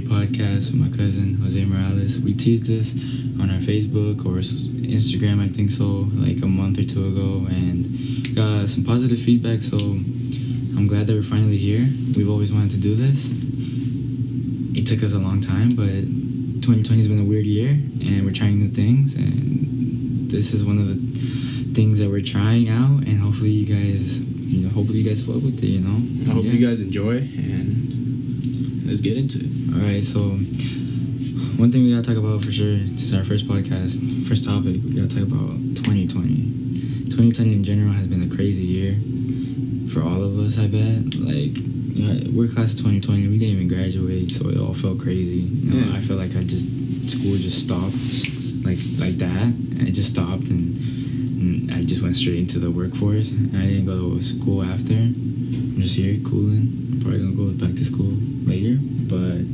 And I'm bringing y'all J J podcast with my cousin Jose Morales. We teased this on our Facebook or Instagram, I think so, like a month or two ago, and got some positive feedback. So I'm glad that we're finally here. We've always wanted to do this. It took us a long time, but 2020 has been a weird year, and we're trying new things, and this is one of the things that we're trying out, and hopefully you guys, you know, hopefully you guys flow with it, you know. I hope Yeah. you guys enjoy and let's get into it. All right, so one thing we gotta talk about for sure. This is our first podcast, first topic. We gotta talk about 2020. 2020 in general has been a crazy year for all of us. I bet. Like, you know, we're class of 2020. We didn't even graduate, so it all felt crazy. You know, Yeah. I felt like I just school just stopped, like like that. And it just stopped, and, and I just went straight into the workforce. I didn't go to school after. I'm just here cooling. I'm probably gonna go back to school later, but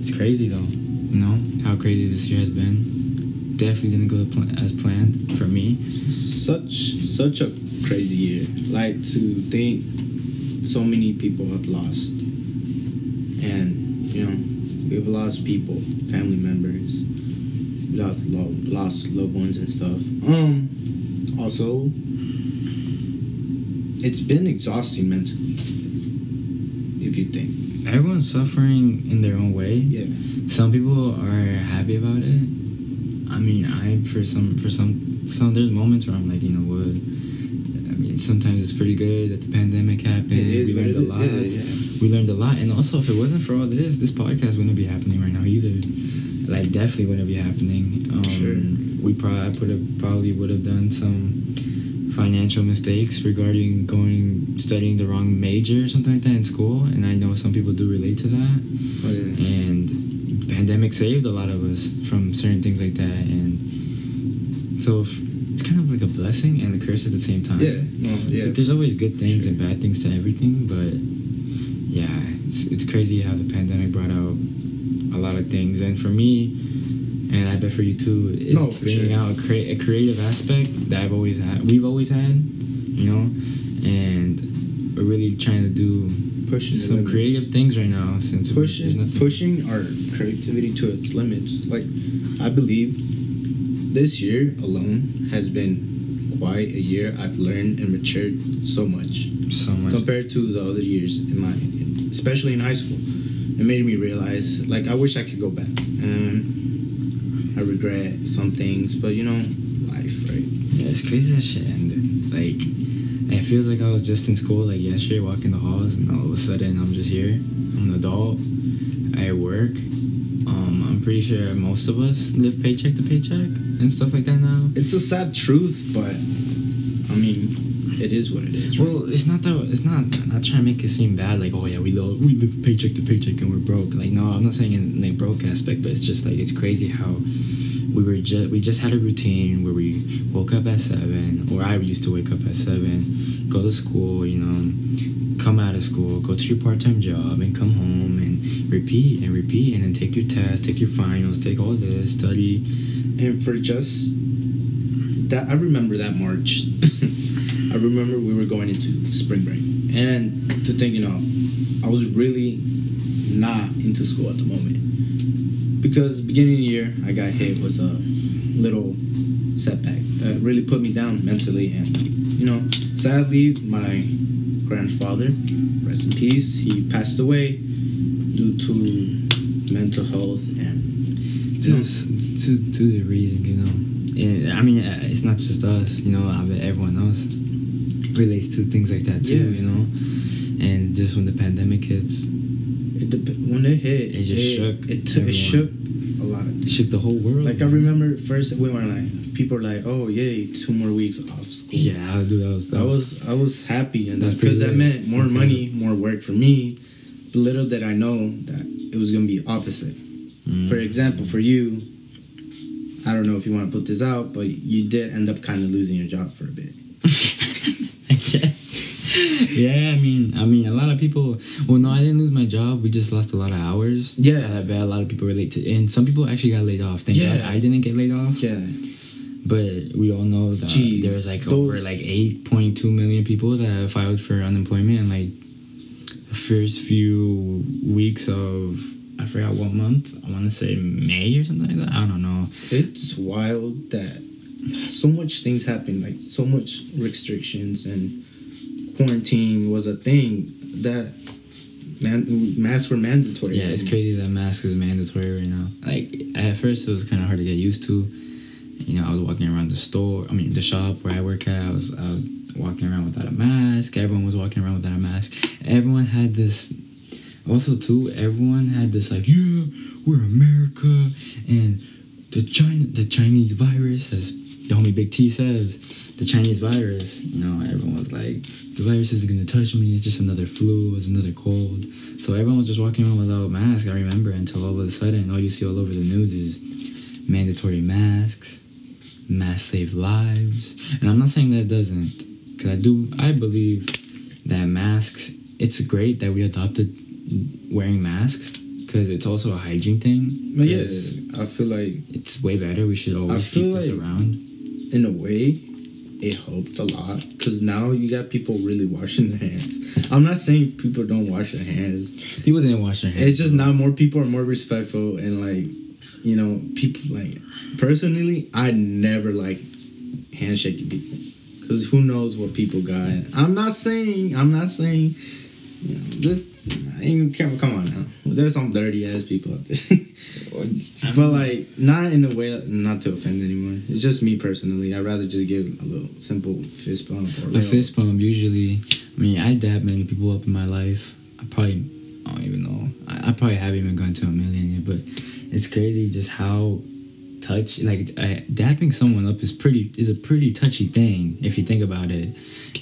it's crazy though. You know how crazy this year has been. Definitely didn't go pl- as planned for me. Such such a crazy year. Like to think so many people have lost. And you know, we've lost people, family members. We lost lo- lost loved ones and stuff. Um also it's been exhausting mentally. If you think. Everyone's suffering in their own way. Yeah. Some people are happy about it. I mean, I for some for some some there's moments where I'm like, you know what? I mean, sometimes it's pretty good that the pandemic happened. It is we learned a lot. Yeah, yeah. We learned a lot, and also if it wasn't for all this, this podcast wouldn't be happening right now either. Like, definitely wouldn't be happening. Um, Sure. We probably would have probably would have done some financial mistakes regarding going studying the wrong major or something like that in school, and I know some people do relate to that Oh, yeah. and pandemic saved a lot of us from certain things like that and so it's kind of like a blessing and a curse at the same time Yeah, yeah. But there's always good things Sure. and bad things to everything but yeah it's, it's crazy how the pandemic brought out a lot of things and for me and I bet for you too it's No, bringing sure. out a, crea- a creative aspect that I've always had we've always had you know and we're really trying to do pushing some creative things right now since pushing pushing our creativity to its limits. Like I believe this year alone has been quite a year. I've learned and matured so much so much compared to the other years in my, especially in high school. It made me realize like I wish I could go back. Um, regret some things, but you know, life, right? Yeah, it's crazy that shit ended. Like, it feels like I was just in school like yesterday, walking the halls, and all of a sudden I'm just here. I'm an adult. I work. Um, I'm pretty sure most of us live paycheck to paycheck and stuff like that now. It's a sad truth, but I mean, it is what it is. Right? Well, it's not that. It's not. I'm not trying to make it seem bad. Like, oh yeah, we live we live paycheck to paycheck and we're broke. Like, no, I'm not saying in the broke aspect, but it's just like it's crazy how we were just we just had a routine where we woke up at seven, or I used to wake up at seven, go to school, you know, come out of school, go to your part time job, and come home and repeat and repeat, and then take your tests, take your finals, take all this, study. and for just that i remember that march. I remember we were going into spring break. And to think you know i was really not into school at the moment because beginning of the year i got hit was a little setback that really put me down mentally and you know sadly my grandfather rest in peace he passed away due to mental health and you know, Just to to the reason, you know. And, I mean, uh, it's not just us, you know. I bet everyone else relates to things like that too, Yeah. you know. And just when the pandemic hits, It when it hit, It just shook It, t- everyone. it shook a lot of it shook the whole world. Like I remember first we were like people were like, "Oh yay, two more weeks off school." Yeah, I. That was that I was. was I was happy and That's because that meant more Okay. money, more work for me. But little did I know that it was gonna be opposite. Mm. For example, for you, I don't know if you want to put this out, but you did end up kind of losing your job for a bit. Yeah, I mean, I mean, a lot of people. Well, no, I didn't lose my job. We just lost a lot of hours. Yeah. I bet a lot of people relate to, and some people actually got laid off. Thank Yeah. God I didn't get laid off. Yeah, But we all know that Jeez, there's like those- over like 8.2 million people that filed for unemployment and like the first few weeks of I forgot what month. I want to say May or something like that. I don't know. It's wild that so much things happen, like so much restrictions and quarantine was a thing that man masks were mandatory. Yeah, it's crazy that mask is mandatory right now. Like at first, it was kind of hard to get used to. You know, I was walking around the store. I mean, the shop where I work at. I was, I was walking around without a mask. Everyone was walking around without a mask. Everyone had this. Also, too, everyone had this like, yeah, we're America, and the China, the Chinese virus, as the homie Big T says, the Chinese virus. You know, everyone was like, the virus isn't gonna touch me. It's just another flu. It's another cold. So everyone was just walking around without a mask. I remember until all of a sudden, all you see all over the news is mandatory masks, mask save lives. And I'm not saying that it doesn't, because I do. I believe that masks. It's great that we adopted wearing masks because it's also a hygiene thing. But yeah, I feel like it's way better. We should always keep this around. in a way it helped a lot because now you got people really washing their hands. I'm not saying people don't wash their hands. People didn't wash their hands. It's just now more people are more respectful and like, you know, people like. Personally, I never like handshaking people because who knows what people got. I'm not saying. I'm not saying. You know, this, I ain't, come, come on now. There's some dirty ass people out there. but like, not in a way not to offend anyone. It's just me personally. I'd rather just give a little simple fist bump or A little- fist bump usually. I mean, I dab many people up in my life. I probably, I don't even know. I, I probably haven't even gone to a million yet, but it's crazy just how touch like uh, dapping someone up is pretty is a pretty touchy thing if you think about it.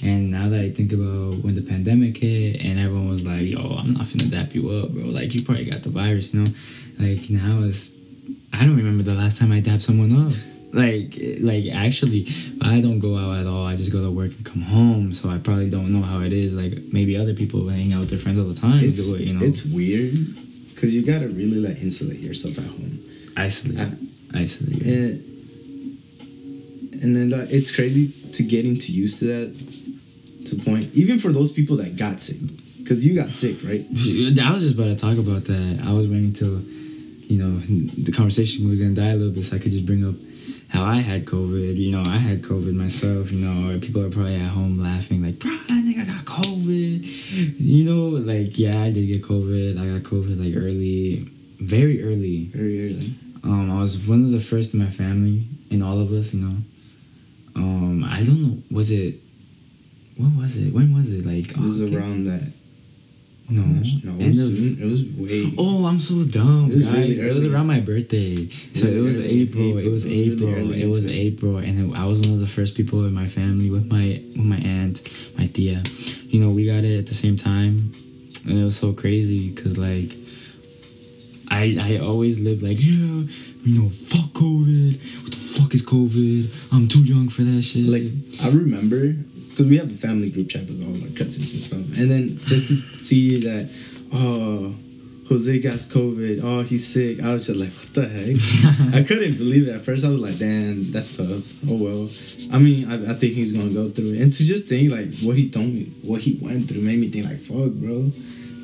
And now that I think about when the pandemic hit and everyone was like, "Yo, I'm not finna dap you up, bro. Like you probably got the virus," you know. Like now it's I don't remember the last time I dapped someone up. Like, like actually, I don't go out at all. I just go to work and come home. So I probably don't know how it is. Like maybe other people hang out with their friends all the time. It's, do it, you know, it's weird because you gotta really like insulate yourself at home. isolate, I- isolate. and and then like, it's crazy to getting to used to that to point even for those people that got sick because you got sick right I was just about to talk about that. I was waiting till, you know, the conversation was gonna die a little bit, so I could just bring up how I had COVID. You know, I had COVID myself. You know, people are probably at home laughing like, "Bro, that nigga got COVID." You know, like yeah, I did get COVID. I got COVID like early, very early. very early Um, I was one of the first in my family, in all of us. You know, um, I don't know. Was it? What was it? When was it? Like this is around that No, no it was, of it was way Oh, I'm so dumb, It was guys. it was around my birthday, so Really it was early. April. It April. was It was really April. it was. April, and then I was one of the first people in my family with my with my aunt, my tia. You know, we got it at the same time, and it was so crazy because like, I I always lived like yeah, you know, fuck COVID. What the fuck is COVID? I'm too young for that shit. like I remember because we have a family group chat with all our cousins and stuff. And then just to see that oh Jose got COVID. Oh he's sick. I was just like what the heck? I couldn't believe it at first. I was like damn that's tough. Oh well. I mean I, I think he's gonna go through it. And to just think like what he told me what he went through made me think like fuck bro.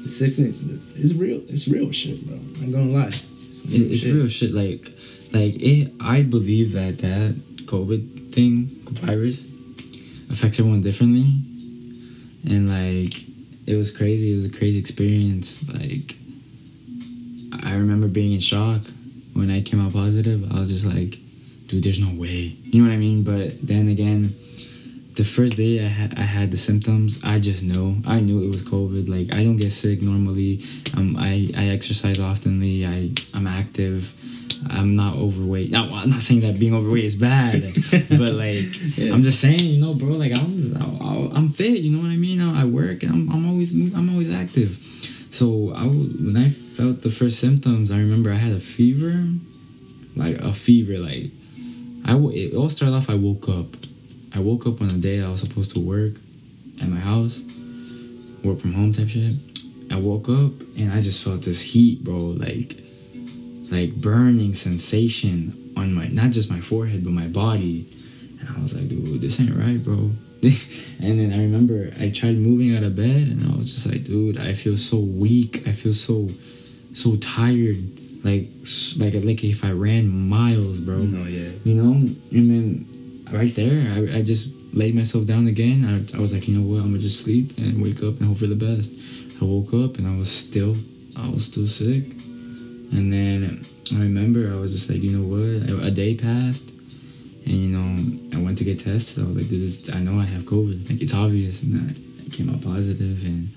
The sickness is real it's real shit bro. I'm gonna lie. It's It- it's shit. real shit. Like, like it. I believe that that COVID thing, virus, affects everyone differently, and like, it was crazy. It was a crazy experience. Like, I remember being in shock when I came out positive. I was just like, dude, there's no way. You know what I mean? But then again. The first day I had I had the symptoms, I just know I knew it was COVID. Like I don't get sick normally. Um, I I exercise oftenly. I I'm active. I'm not overweight. Now, I'm not saying that being overweight is bad, but like Yeah. I'm just saying, you know, bro. Like I was, I, I, I'm fit. You know what I mean? I, I work. And I'm I'm always I'm always active. So I when I felt the first symptoms, I remember I had a fever, like a fever. Like I it all started off. I woke up. I woke up on a day I was supposed to work at my house, work from home type shit. I woke up and I just felt this heat, bro. Like like burning sensation on my not just my forehead but my body and i was like dude this ain't right bro and then I remember I tried moving out of bed, and I was just like, dude, I feel so weak. I feel so, so tired. Like, like, like if I ran miles, bro. No, yeah. You know, and then right there, I, I just laid myself down again. I, I was like, you know what, I'm gonna just sleep and wake up and hope for the best. I woke up and I was still, I was still sick. And then I remember I was just like, you know what, a, day passed, and you know, I went to get tested. I was like, this, I know I have COVID. Like it's obvious, and that it came out positive, and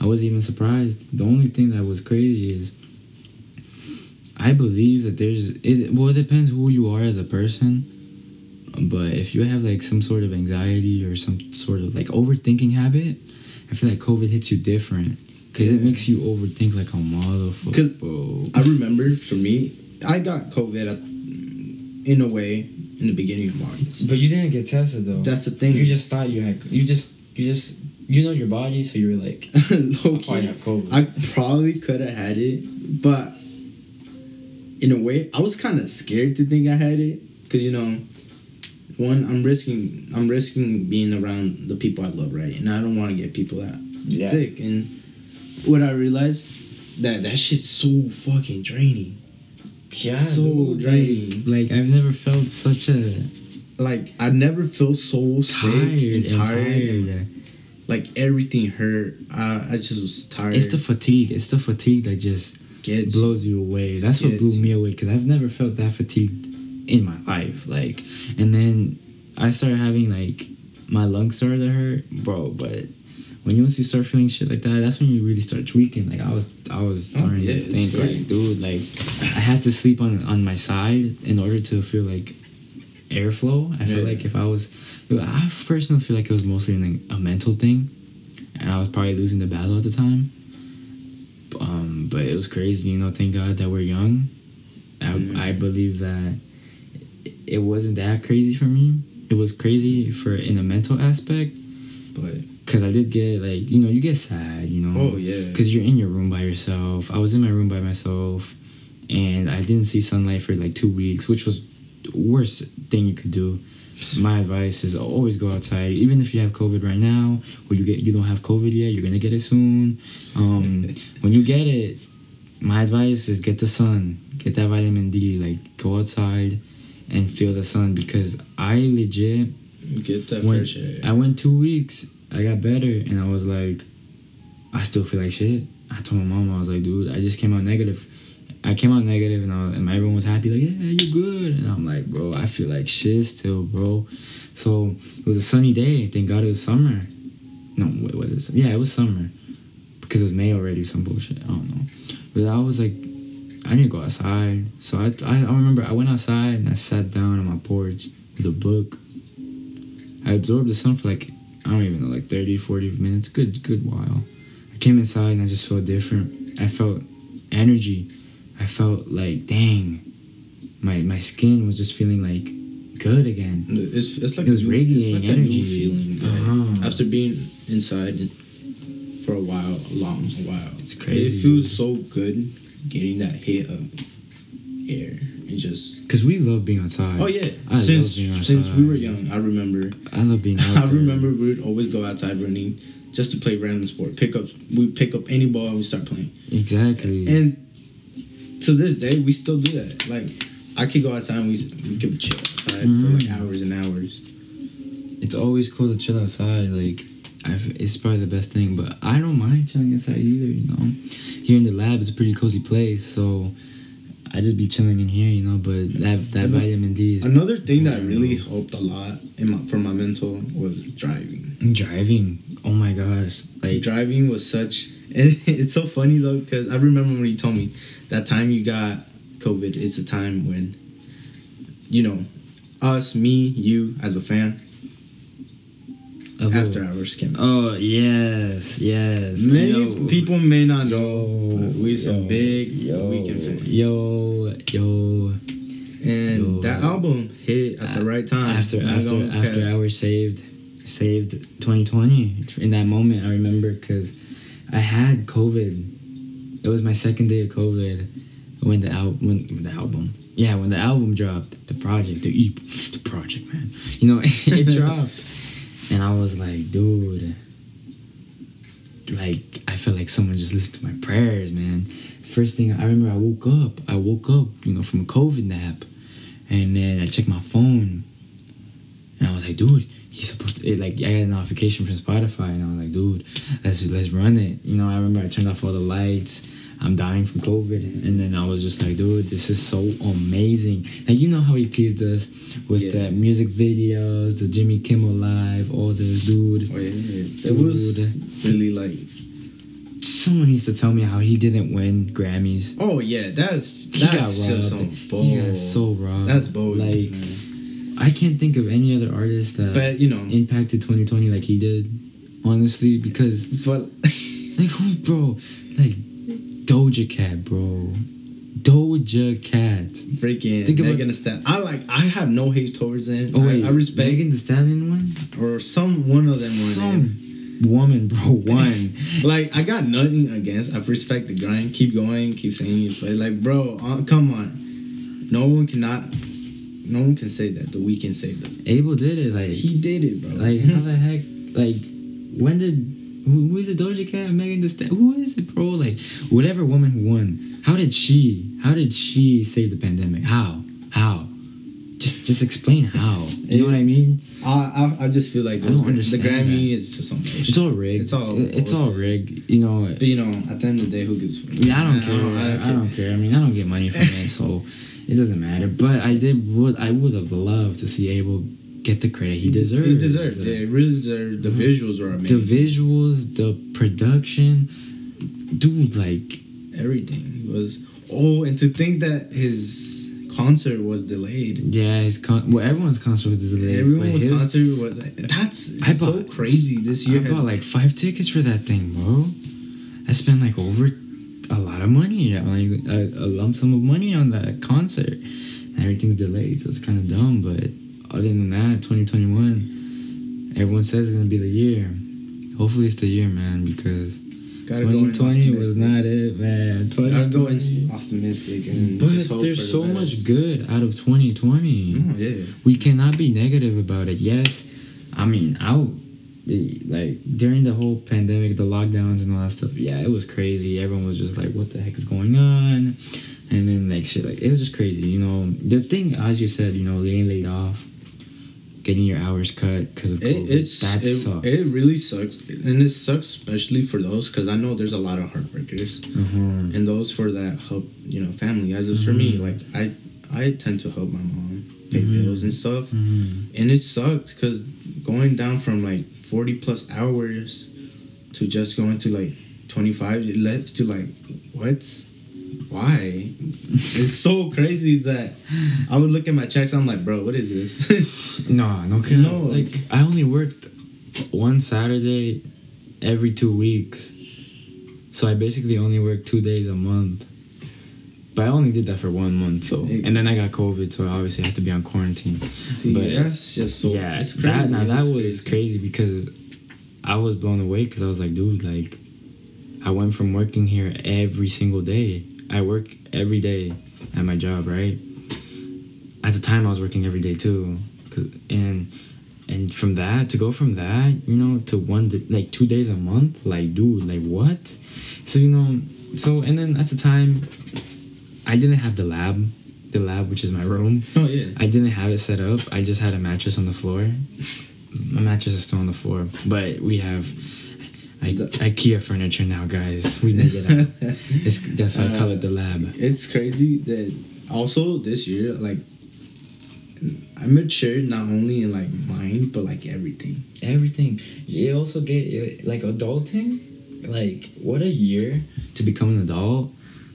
I wasn't even surprised. The only thing that was crazy is. I believe that there's it. Well, it depends who you are as a person, but if you have like some sort of anxiety or some sort of like overthinking habit, I feel like COVID hits you different because it makes you overthink like a motherfucker. Because I remember for me, I got COVID at, in a way in the beginning of August. But you didn't get tested though. That's the thing. You just thought you had. You just. You just. You know your body, so you were like, Low I probably have COVID. I probably could have had it, but in a way, I was kind of scared to think I had it because you know, one, I'm risking, I'm risking being around the people I love, right? And I don't want to get people that Yeah. sick. And what I realized that that shit's so fucking draining. yeah, so dude, draining. Like I've never felt such a Like I never felt so sick tired and and tired. and, tired. like everything hurt. I, I just was tired. It's the fatigue. It's the fatigue that just gets blows you away. That's what blew me away because I've never felt that fatigued in my life. Like, and then I started having like my lungs started to hurt, bro. But when you once you start feeling shit like that, that's when you really start tweaking. Like I was, I was Oh, yeah, to think great. like, dude, like I had to sleep on on my side in order to feel like airflow. I feel like if I was, I personally feel like it was mostly like a mental thing, and I was probably losing the battle at the time. Um, but it was crazy, you know. Thank God that we're young. I, Mhm. I believe that it wasn't that crazy for me. It was crazy for in a mental aspect but because I did get like you know you get sad, you know. oh yeah. Because you're in your room by yourself. I was in my room by myself, and I didn't see sunlight for like two weeks, which was the worst thing you could do. My advice is always go outside, even if you have COVID right now, or you get you don't have COVID yet. You're gonna get it soon. Um, when you get it, my advice is get the sun, get that vitamin D. Like go outside and feel the sun because I legit Get that when fresh air. I went two weeks, I got better, and I was like, I still feel like shit. I told my mom, I was like, dude, I just came out negative. I came out negative, and, I was, and everyone was happy, like, yeah, you're good. And I'm like, bro, I feel like shit still, bro. So it was a sunny day. Thank God it was summer. No, wait, was it? Yeah, it was summer because it was May already. Some bullshit. I don't know. But I was like, I need to go outside. So I, I, I remember I went outside and I sat down on my porch with a book. I absorbed the sun for like I don't even know like 30 40 minutes. Good good while. I came inside and I just felt different. I felt energy. I felt like dang my my skin was just feeling like good again. It's, it's like It was new, radiating like energy. Feeling Uh-huh. after being inside for a while, a long while. It's crazy, It feels so good getting that hit of air just. because we love being outside Oh yeah, I since since we were young, I remember. I love being I remember we would always go outside running just to play random sport. Pick up, we pick up any ball and we start playing. exactly And to this day, we still do that. Like I could go outside and we we could chill outside for Mhm. like hours and hours. it's always cool to chill outside. Like, I've, it's probably the best thing. But I don't mind chilling inside either. You know, here in the lab it's a pretty cozy place, so I just be chilling in here. You know, but that that vitamin D is Another thing that really helped a lot in my, for my mental was driving. driving. Oh my gosh, like driving was such. It's so funny though because I remember when you told me that time you got COVID. It's a time when, you know, us, me, you as a fan, after hours came out. Oh yes, yes. Many Yo. people may not know, Yo, but we some yo, big yo, Weeknd fans. Yo, yo. And Yo. that album hit at the right time. After after after cap. hours saved, saved 2020. In that moment, I remember because I had COVID. It was my second day of COVID when the al- when, when the album. Yeah, when the album dropped, the project, the e- the project, man. You know, it dropped, and I was like, dude, like I felt like someone just listened to my prayers, man. First thing I remember, I woke up. I woke up, you know, from a COVID nap, and then I checked my phone, and I was like, dude, he's supposed to. It, like I got a notification from Spotify, and I was like, dude, let's let's run it. You know, I remember I turned off all the lights. I'm dying from COVID, and then I was just like, dude, this is so amazing. And you know how he teased us with Yeah. the music videos, the Jimmy Kimmel live, all this, dude. Oh yeah, it was really like. Someone needs to tell me how he didn't win Grammys. Oh yeah, that's that's just some bull. He got so robbed. That's bogus, Like man. I can't think of any other artist that But you know, impacted 2020 like he did. Honestly, because but like who, bro? Like Doja Cat, bro. Doja Cat. freaking Think about- Megan Thee Stallion. I like. I have no hate towards them. Oh wait, I, I respect Megan Thee Stallion one. or some one of them. One Some woman, bro. One. like I got nothing against. I respect the grind. Keep going. Keep saying it. But like, bro, uh, come on. No one cannot. No one can say that. The we can say that. Abel did it. Like He did it, bro. Like how the heck? Like when did who, who is it? Doja Cat, Megan Thee Stallion? Who is it, bro? Like whatever woman who won. How did she? How did she save the pandemic? How? How? Just just explain how. You know what I mean? I, I I just feel like I don't gra- the Grammy is just some bullshit. It's all rigged. It's all It- it's all rigged. You know. But you know, at the end of the day, who gives? fuck? Yeah, I don't care. I I don't, care. I mean, I don't get money from it, so it doesn't matter. But I did would I would have loved to see Abel get the credit he deserves. He deserves. Yeah, it really deserves. The mm-hmm. visuals are amazing. The visuals, the production, dude, like Everything He was. Oh, and to think that his concert was delayed. Yeah, his con- well, everyone's concert was delayed. Everyone but was his- concert was. That's I so bought- crazy. This year I has bought like five tickets for that thing, bro. I spent like over a lot of money, like a, a lump sum of money on that concert. And everything's delayed, so it's kind of dumb. But other than that, 2021, everyone says it's gonna be the year. Hopefully, it's the year, man, because gotta go 2020 was not it, man. Gotta go in optimistic and But there's so the much good out of 2020 Oh yeah. we cannot be negative about it. Yes, I mean, out like during the whole pandemic, the lockdowns and all that stuff. Yeah, it was crazy. Everyone was just like, "What the heck is going on?" And then like shit, like it was just crazy. You know, the thing as you said, you know, getting laid off, getting your hours cut because of It, it's that it, sucks. it really sucks, and it sucks especially for those because I know there's a lot of heartbreakers, Mhm. and those for that help you know family. As is for me, Mhm. like I I tend to help my mom pay Mhm. bills and stuff, and it sucks because going down from like 40 plus hours to just going to like 25 it left to like what why it's so crazy that i would look at my checks i'm like bro what is this No, no kidding. No. Like I only worked one Saturday every two weeks, so I basically only worked two days a month. But I only did that for one month though, and then I got COVID, so I obviously had to be on quarantine. see But- that's just so yeah, it's that now that was crazy because I was blown away because I was like, dude, like I went from working here every single day. I work every day at my job, right? At the time, I was working every day too, 'cause- and and from that to go from that, you know, to one like two days a month, like dude, like what? So you know, so and then at the time, I didn't have the lab, the lab which is my room. oh yeah I didn't have it set up. I just had a mattress on the floor. My mattress is still on the floor, but we have I, IKEA furniture now, guys. We made it out. It's, that's why I call it the lab. Uh, it's crazy that also this year like i matured not only in like mind but like everything Everything. You also get uh, like adulting. Like what a year to become an adult.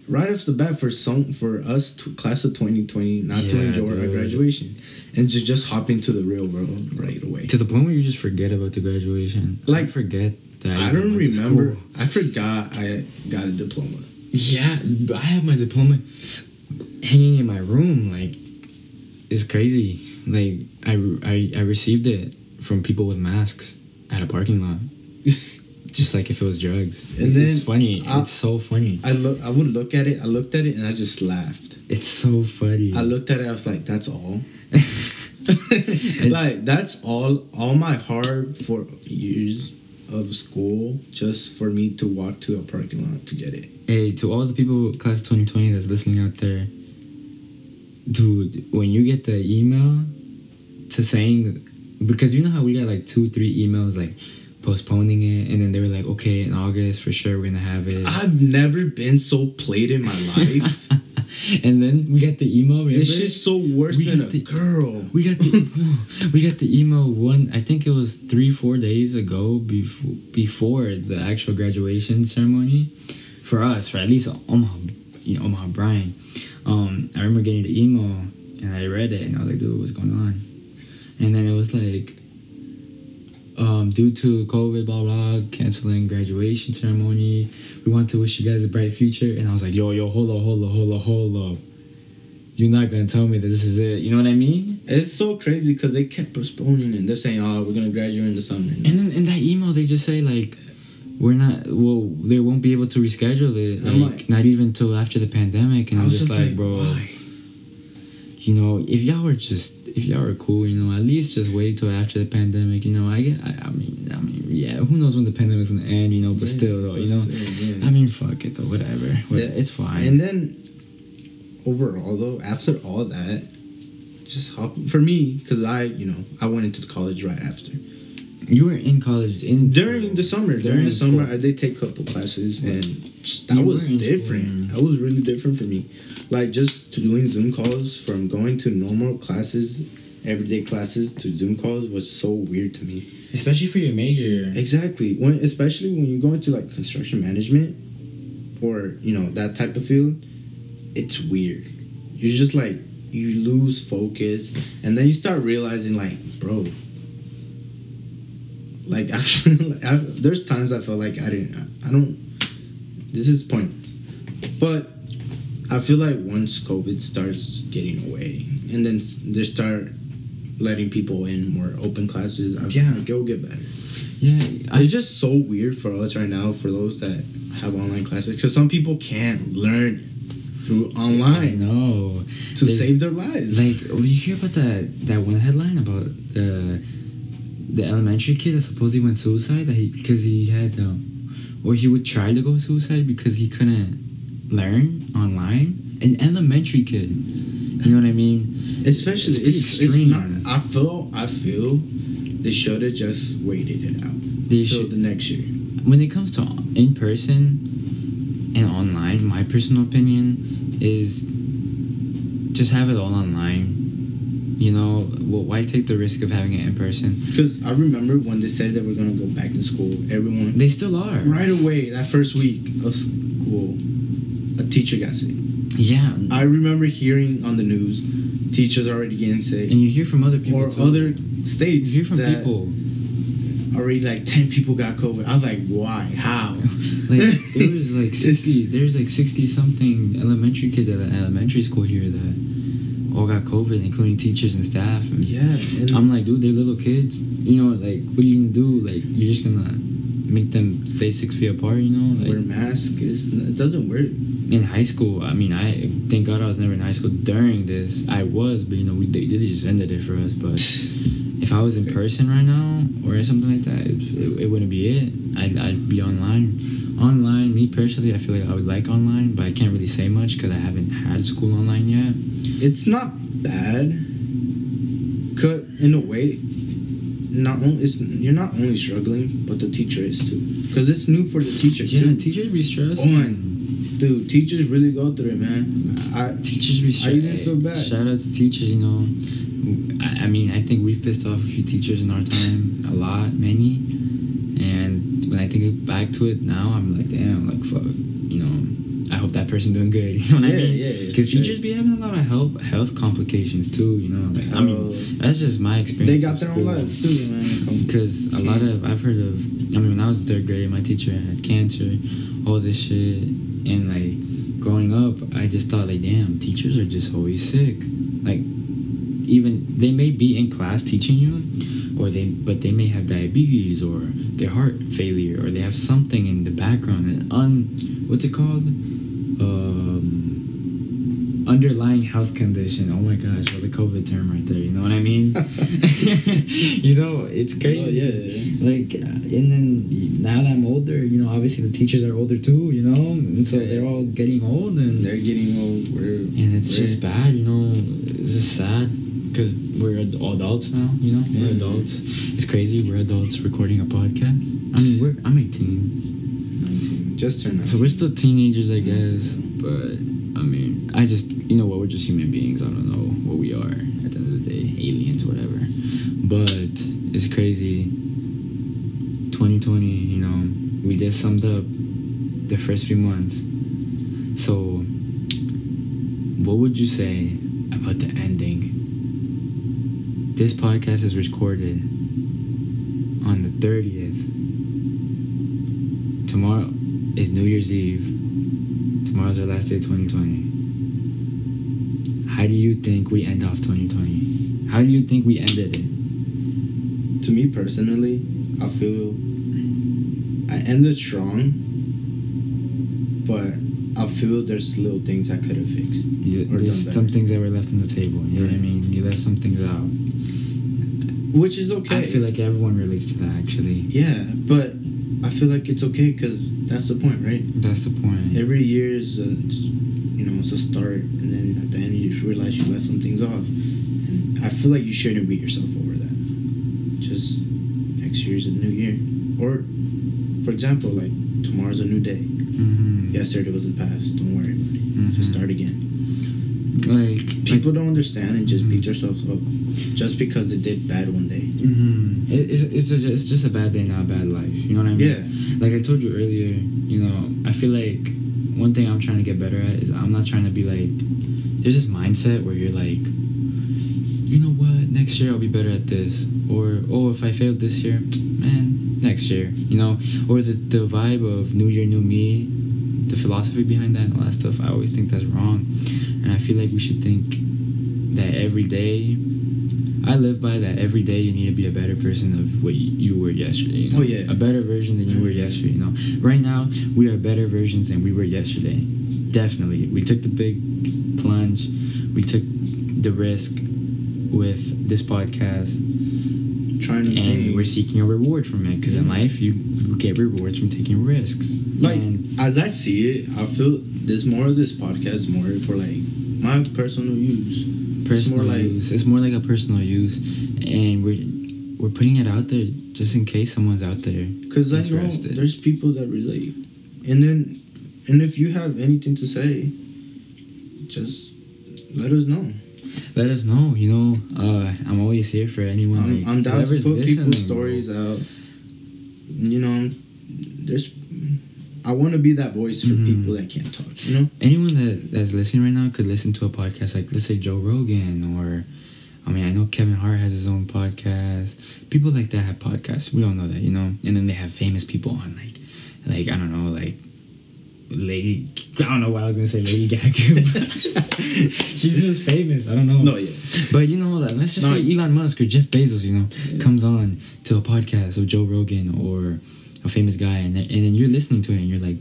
right off the bat for some for us to class of 2020 not to Yeah, enjoy our dude. graduation and to just hop into the real world right away To the point where you just forget about the graduation. Like, I forget that. i even don't remember i forgot i got a diploma Yeah, I have my diploma hanging in my room. Like, it's crazy. Like, I, I, I received it from people with masks at a parking lot. Just like if it was drugs. And it's then funny. I- it's so funny. i look i would look at it i looked at it and i just laughed It's so funny. i looked at it i was like that's all like that's all all my hard for years of school just for me to walk to a parking lot to get it. Hey, to all the people class 2020 that's listening out there, dude, when you get the email to saying, because you know how we got like two, three emails like postponing it, and then they were like, okay, in August for sure we're gonna have it. I've never been so played in my life. And then we got the email. Remember? It's just so worse We than got a the- girl. We got the we got the email one. I think it was three four days ago before before the actual graduation ceremony, for us, for at least Omaha, you know Omaha Bryan. Um, I remember getting the email and I read it and I was like, dude, what's going on? And then it was like, um, due to COVID, blah blah, canceling graduation ceremony. We want to wish you guys a bright future. And I was like, yo yo, hold up, hold up, hold up, hold up. You're not gonna tell me that this is it. You know what I mean? It's so crazy because they kept postponing and they're saying, "Oh, we're gonna graduate in the summer." And then in that email, they just say like, we're not. Well, they won't be able to reschedule it. Like, like- not even till after the pandemic. And I'm just like, bro, why? you know, if y'all were just, if y'all are cool, you know, at least just wait till after the pandemic. You know, I get. I, I mean, I mean, yeah. Who knows when the pandemic's gonna end? You know, but Yeah, still, though, you know. still, yeah. I mean, fuck it though. Whatever. What- Yeah. It's fine. And then overall, though, after all that, just hop for me because I, you know, I went into college right after. you were in college in During the summer, during, During the summer, school. I did take a couple classes, and that was in school, different. That was really different for me. Like just to doing Zoom calls from going to normal classes, everyday classes to Zoom calls was so weird to me. especially for your major. Exactly. When especially when you go into like construction management or, you know, that type of field, it's weird. You're just like you lose focus and then you start realizing like, bro, like I feel like I, there's times I feel like I didn't I don't this is pointless. But I feel like once COVID starts getting away and then they start letting people in more open classes, I Yeah. like it'll get better. Yeah, I It's just so weird for us right now, for those that have online classes, because some people can't learn through online know. to There's- save their lives. Like, did you hear about that that one headline about the the elementary kid that supposedly went suicide that he because he had um, or he would try to go suicide because he couldn't learn online. An elementary kid, you know what I mean? Especially, It's it's, it's, not. I feel, I feel, they should have just waited it out They should the next year. when it comes to in person and online, my personal opinion is just have it all online. You know, well, why take the risk of having it in person? Because I remember when they said that we're gonna go back to school, everyone They still are. right away that first week of school, a teacher got sick. Yeah. I remember hearing on the news, teachers already getting sick, and you hear from other people or too. other states. You hear from that people. already like ten people got COVID. I was like, why? How? Like there was like sixty. There's like sixty something elementary kids at an elementary school here that all got COVID, including teachers and staff. And Yeah, and I'm like, dude, they're little kids. You know, like, what are you gonna do? Like, you're just gonna make them stay six feet apart. You know, wear like mask is it doesn't work. in high school. I mean, I thank God I was never in high school during this. I was, but you know, we they, they just ended it for us. But if I was in person right now or something like that, it, it, it wouldn't be it. I'd, I'd be online. Online, me personally, I feel like I would like online, but I can't really say much because I haven't had school online yet. It's not bad. Cut in a way. Not only it's you're not only struggling, but the teacher is too. Because it's new for the teacher Yeah, too. teachers be stressed. On. Dude, teachers really go through it, man. I Teachers be I stressed. even feel bad. Shout out to teachers, you know. I, I mean, I think we've pissed off a few teachers in our time, a lot, many. And when I think back to it now, I'm like, damn, like, fuck, you know, I hope that person doing good. You know what I mean? yeah, yeah, Because sure. teachers be having a lot of health health complications too. You know, like I mean, that's just my experience. they got their own lives too, man. Because a lot of I've heard of. I mean, when I was in third grade, my teacher had cancer, all this shit, and like growing up, I just thought like, damn, teachers are just always sick. Like, even they may be in class teaching you, or they but they may have diabetes or their heart failure or they have something in the background and un what's it called um underlying health condition. Oh my gosh, what the COVID term right there. You know what I mean? you know, it's crazy. Oh, yeah. Like, uh, and then now that I'm older, you know, obviously the teachers are older too. You know, and so Yeah, they're all getting old, and They're getting old. We're and it's we're- just bad. You know, it's just sad because we're ad- adults now. You know, we're adults. It's crazy. We're adults recording a podcast. I mean, we're I'm 18. 19. Just turned 19. So we're still teenagers, I guess. But I mean, I just you know what? We're just human beings. I don't know what we are at the end of the day, aliens, whatever. But it's crazy. 2020, you know, we just summed up the first few months. So, what would you say about the ending? This podcast is recorded on the 30th. Tomorrow is New Year's Eve. Tomorrow's our last day of 2020. How do you think we end off 2020? How do you think we ended it? to me personally, I feel I ended strong, but I feel there's little things I could have fixed. You, Or there's some things that were left on the table. You know what I mean? You left some things out. Which is okay. I feel like everyone relates to that. Actually, yeah, but I feel like it's okay because that's the point, right? that's the point. Every year is, a, you know, it's a start, and then at the end you just realize you left some things off, and I feel like you shouldn't beat yourself over that. Just next year's a new year, or for example, like tomorrow's a new day. Mhm. Yesterday was the past. Don't worry about it. Just start again. Like People don't understand and just beat themselves up just because they did bad one day. hmm It, it's it's, a, it's just a bad day, not a bad life. You know what I mean? Yeah. Like I told you earlier, you know, I feel like one thing I'm trying to get better at is I'm not trying to be like. There's this mindset where you're like, you know what, next year I'll be better at this, or oh, if I failed this year, man, next year, you know, or the the vibe of New Year, New Me, the philosophy behind that and all that stuff. I always think that's wrong, and I feel like we should think that every day. I live by that every day you need to be a better person of what you were yesterday. You know? Oh, yeah. A better version than you were yesterday, you know. Right now, we are better versions than we were yesterday. Definitely. We took the big plunge. We took the risk with this podcast Trying to and we're seeking a reward from it because in life you, you get rewards from taking risks. like and as I see it, I feel there's more of this podcast more for like my personal use. Personal more like- use. It's more like a personal use, and we're we're putting it out there just in case someone's out there. Because I know there's people that relate, and then and if you have anything to say, just let us know. Let us know. You know, uh, I'm always here for anyone. I'm, like, I'm down to put people's stories out. You know, there's. I want to be that voice for Mhm. people that can't talk. You know. anyone that that's listening right now could listen to a podcast like let's say Joe Rogan or I mean I know Kevin Hart has his own podcast. People like that have podcasts. We all know that, you know. And then they have famous people on like like I don't know, like Lady I don't know why I was gonna say Lady Gaga. but She's just famous. I don't know. No, yeah. But you know, let's just No. say Elon Musk or Jeff Bezos, you know, Yeah. comes on to a podcast of Joe Rogan or a famous guy, and then, and then you're listening to it, and you're like,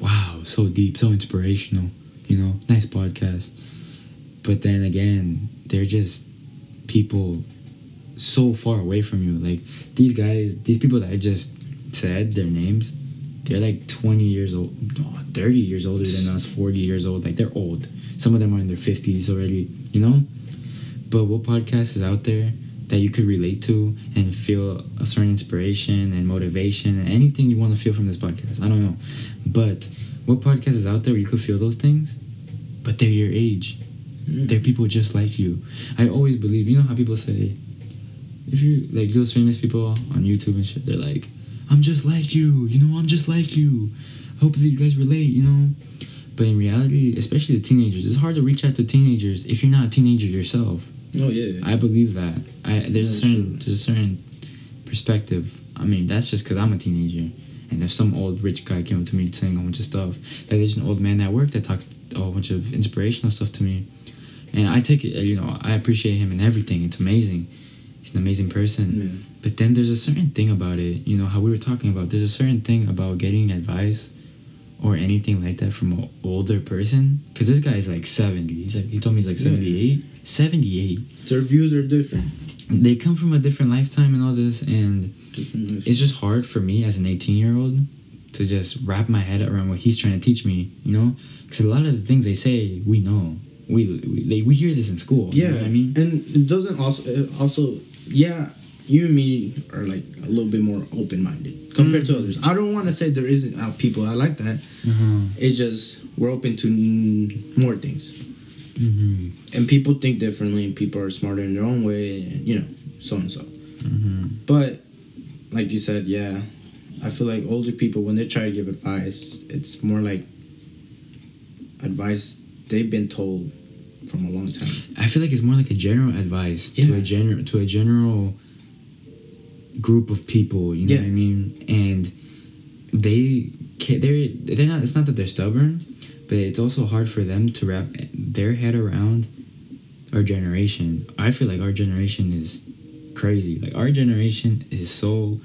wow, so deep, so inspirational, you know, nice podcast. But then again, they're just people so far away from you. Like these guys, these people that I just said their names, they're like 20 years old, no, 30 years older than us, 40 years old. Like they're old. Some of them are in their 50s already, you know? But what podcast is out there that you could relate to and feel a certain inspiration and motivation and anything you want to feel from this podcast? I don't know. But what podcast is out there where you could feel those things, but they're your age? Mm. They're people just like you. I always believe, you know how people say, if you like those famous people on YouTube and shit, they're like, I'm just like you, you know, I'm just like you. I hope that you guys relate, you know. But in reality, especially the teenagers, it's hard to reach out to teenagers if you're not a teenager yourself. Oh yeah. I believe that. I there's a certain there's a certain perspective. I mean, that's just because I'm a teenager. And if some old rich guy came up to me saying a bunch of stuff, like there's an old man at work that talks a whole bunch of inspirational stuff to me, and I take it. You know, I appreciate him and everything. It's amazing. He's an amazing person. Yeah. But then there's a certain thing about it. You know how we were talking about. There's a certain thing about getting advice or anything like that from an older person because this guy is like 70 he's like he told me he's like Yeah. 78 78 Their views are different. they come from a different lifetime and all this and Different. it's just hard for me as an 18 year old to just wrap my head around what he's trying to teach me you know because a lot of the things they say we know we we, they, we hear this in school you yeah, know what i mean and it doesn't also it also yeah. You and me are like a little bit more open minded compared to Mhm. others. I don't want to say there isn't uh, people I like that. uh-huh. It's just we're open to n- more things, hmm and people think differently, and people are smarter in their own way, and you know, so and so. hmm But like you said, yeah, I feel like older people when they try to give advice, it's more like advice they've been told from a long time. I feel like it's more like a general advice to a general to a general group of people. You know what I mean? And they can they're they're not. It's not that they're stubborn, but it's also hard for them to wrap their head around our generation. I feel like our generation is crazy. Like our generation is so.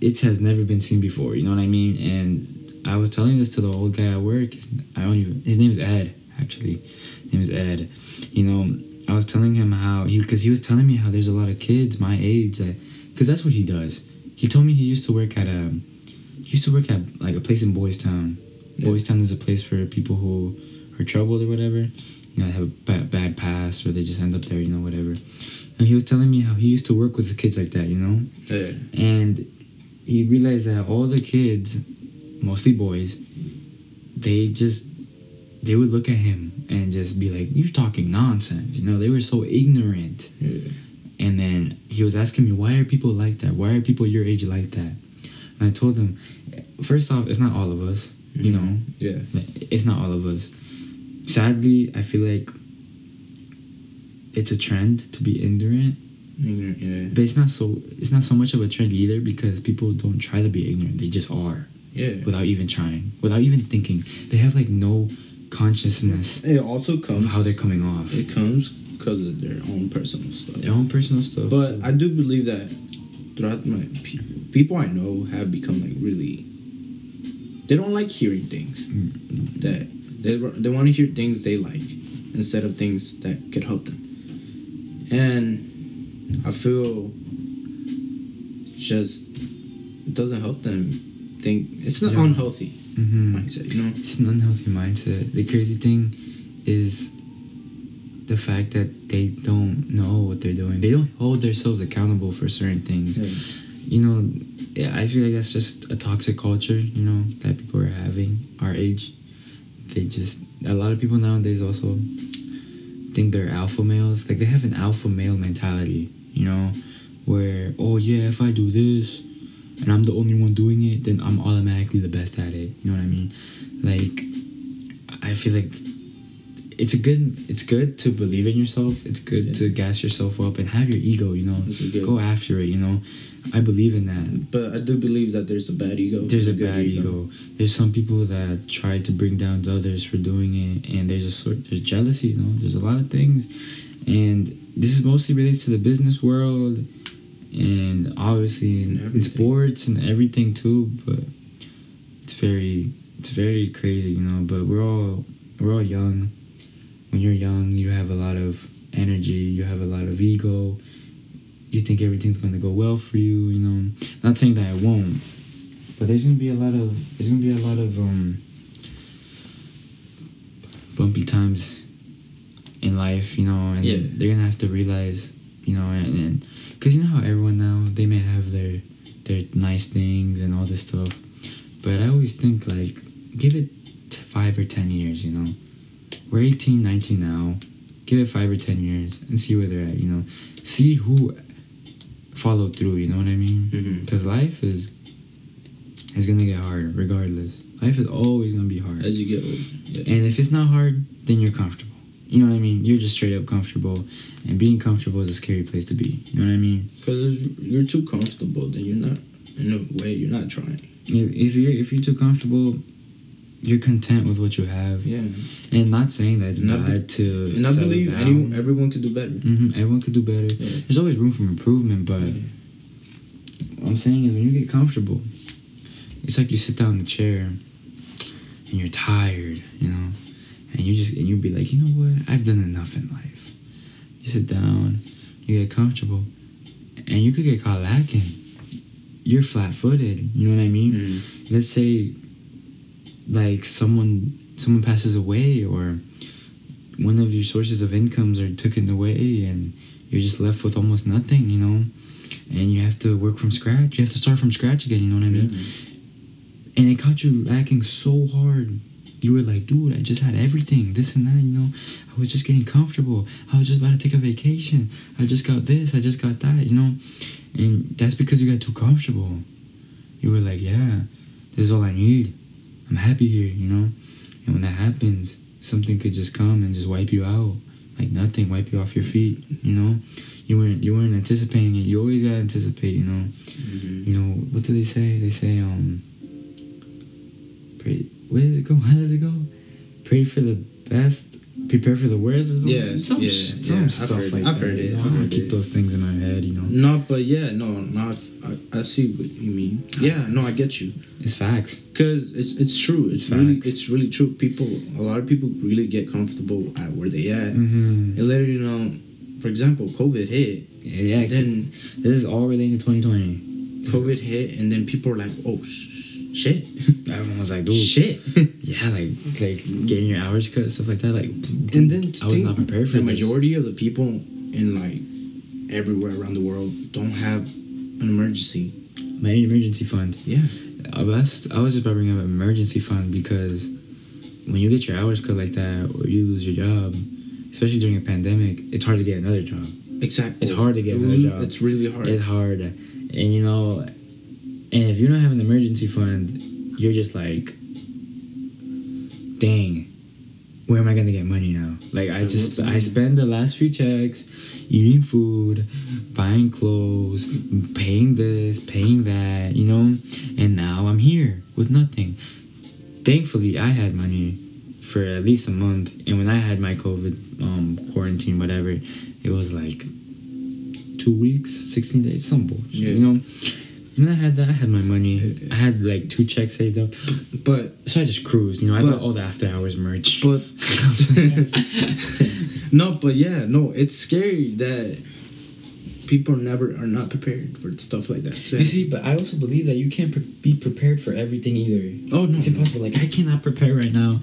It has never been seen before. You know what I mean? And I was telling this to the old guy at work. His, I don't even. His name is Ed. Actually, his name is Ed. You know, I was telling him how he because he was telling me how there's a lot of kids my age that because that's what he does. He told me he used to work at a he used to work at like a place in Boys Town. Yeah. Boys Town is a place for people who are troubled or whatever. You know, have a bad, bad past or they just end up there. You know, whatever. And he was telling me how he used to work with the kids like that. You know, Yeah. and he realized that all the kids, mostly boys, they just they would look at him and just be like, "You're talking nonsense." You know, they were so ignorant. Yeah. And then he was asking me, "Why are people like that? Why are people your age like that?" And I told him, first off, it's not all of us. You mm-hmm. know, Yeah. it's not all of us. Sadly, I feel like it's a trend to be ignorant Ignorant, Yeah. but it's not so it's not so much of a trend either because people don't try to be ignorant. They just are Yeah. without even trying, without even thinking. They have like no consciousness It also of comes how they're coming off. It comes because of their own personal stuff. Their own personal stuff. But too. I do believe that throughout my pe- people I know have become like really. They don't like hearing things Mm. that they they want to hear things they like instead of things that could help them. And I feel just it doesn't help them think it's not Yeah. unhealthy Mhm. mindset, you know. It's an unhealthy mindset. The crazy thing is the fact that they don't know what they're doing. They don't hold themselves accountable for certain things. you know, yeah, I feel like that's just a toxic culture, you know, that people are having our age. They just a lot of people nowadays also think they're alpha males. Like they have an alpha male mentality, you know, where oh yeah, if I do this and I'm the only one doing it, then I'm automatically the best at it. You know what I mean? Like I feel like it's a good it's good to believe in yourself. It's good Yeah. to gas yourself up and have your ego, you know. This is good. Go after it, you know. I believe in that. But I do believe that there's a bad ego. There's a bad ego. There's some people that try to bring down others for doing it, and there's a sort there's jealousy. You know, there's a lot of things, and this is mostly relates to the business world, and obviously in, in sports and everything too. But it's very it's very crazy, you know. But we're all we're all young. When you're young, you have a lot of energy. You have a lot of ego. You think everything's gonna go well for you. You know, not saying that it won't, but there's gonna be a lot of there's gonna be a lot of um bumpy times in life, you know, and Yeah. they're gonna have to realize, you know, and, and cause you know how everyone now they may have their their nice things and all this stuff, but I always think like give it t- five or ten years, you know. We're 18, 19 now. Give it five or ten years and see where they're at, you know. See who followed through, you know what I mean? Mm-hmm. Because life is is gonna get hard regardless. Life is always gonna be hard. As you get older. Yeah. And if it's not hard, then you're comfortable. You know what I mean? You're just straight up comfortable, and being comfortable is a scary place to be. You know what I mean? Because you're too comfortable, then you're not. In a way, you're not trying. If, if you're if you're too comfortable, you're content with what you have. Yeah. And not saying that it's And I be- bad to. And I believe everyone could do better. hmm everyone could do better. Yeah. There's always room for improvement, but Yeah. what I'm saying is when you get comfortable, it's like you sit down in the chair and you're tired, you know, and you just and you'll be like, you know what, I've done enough in life. You sit down, you get comfortable, and you could get caught lacking. You're flat-footed. You know what I mean? Mm. Let's say, like someone someone passes away, or one of your sources of incomes are taken away, and you're just left with almost nothing. You know, and you have to work from scratch. You have to start from scratch again. You know what I mean? Mm. and it caught you lacking so hard. You were like, dude, I just had everything, this and that, you know. I was just getting comfortable. I was just about to take a vacation. I just got this, I just got that, you know. And that's because you got too comfortable. You were like, yeah, this is all I need. I'm happy here, you know. And when that happens, something could just come and just wipe you out, like nothing, wipe you off your feet, you know. You weren't you weren't anticipating it. You always gotta anticipate, you know Mhm. you know what do they say they say um pray where does it go how does it go pray for the best prepare for the worst or something Yes, some, yeah, yeah, some I've stuff like I've that heard it, you know? I've I heard keep it. those things in my head you know No, but yeah, no, no, I, I see what you mean. Yeah, no, I get you. it's facts Cause it's it's true. It's, It's really facts. it's really true. People, a lot of people really get comfortable at where they at. mm-hmm. And later, you know, for example, COVID hit. yeah, yeah Then this is all related to 2020 COVID hit, and then people are like, "Oh, sh- shit, everyone was like dude shit." yeah like like getting your hours cut stuff like that like and then I was not prepared for the this. majority of the people in like everywhere around the world don't have an emergency. my emergency fund Yeah. I was, I was just about to bring up emergency fund because when you get your hours cut like that or you lose your job, especially during a pandemic, it's hard to get another job. Exactly. It's hard to get another mm-hmm. job. It's really hard. It's hard. And you know, and if you don't have an emergency fund, you're just like, dang, where am I gonna get money now? Like I just I spend the last few checks eating food, buying clothes, paying this, paying that, you know, and now I'm here with nothing. Thankfully, I had money for at least a month, and when I had my COVID um, quarantine, whatever, it was like two weeks, sixteen days, some bullshit, Yeah. you know. When I had that, I had my money. I had like two checks saved up, but so I just cruised. You know, I But- bought all the after hours merch. but no, but yeah, no, it's scary that people never are not prepared for stuff like that. You see, but I also believe that you can't pre- be prepared for everything either. Oh no, It's impossible. Like I cannot prepare right now.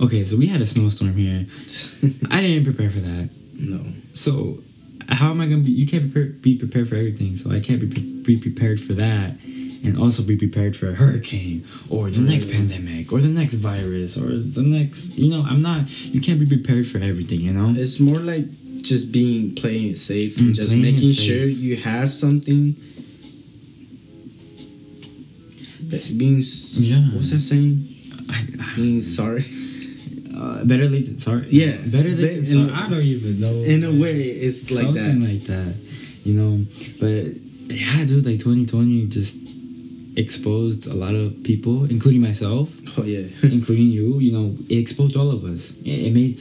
Okay, so we had a snowstorm here. I didn't prepare for that. no. So how am I gonna be? You can't prepare, be prepared for everything. So I can't be, pre- be prepared for that, and also be prepared for a hurricane or the next pandemic or the next virus or the next. You know, I'm not. You can't be prepared for everything. You know. It's more like just being playing it safe and Mm, just making sure you have something. That's being Yeah. What's that saying? I, Being sorry. Uh, better late than sorry. Yeah, better late they- than sorry. I don't even know. In a way, it's like something that. like that, you know. But yeah, dude, like 2020 just exposed a lot of people, including myself, Oh yeah. including you. You know, it exposed all of us. It, it made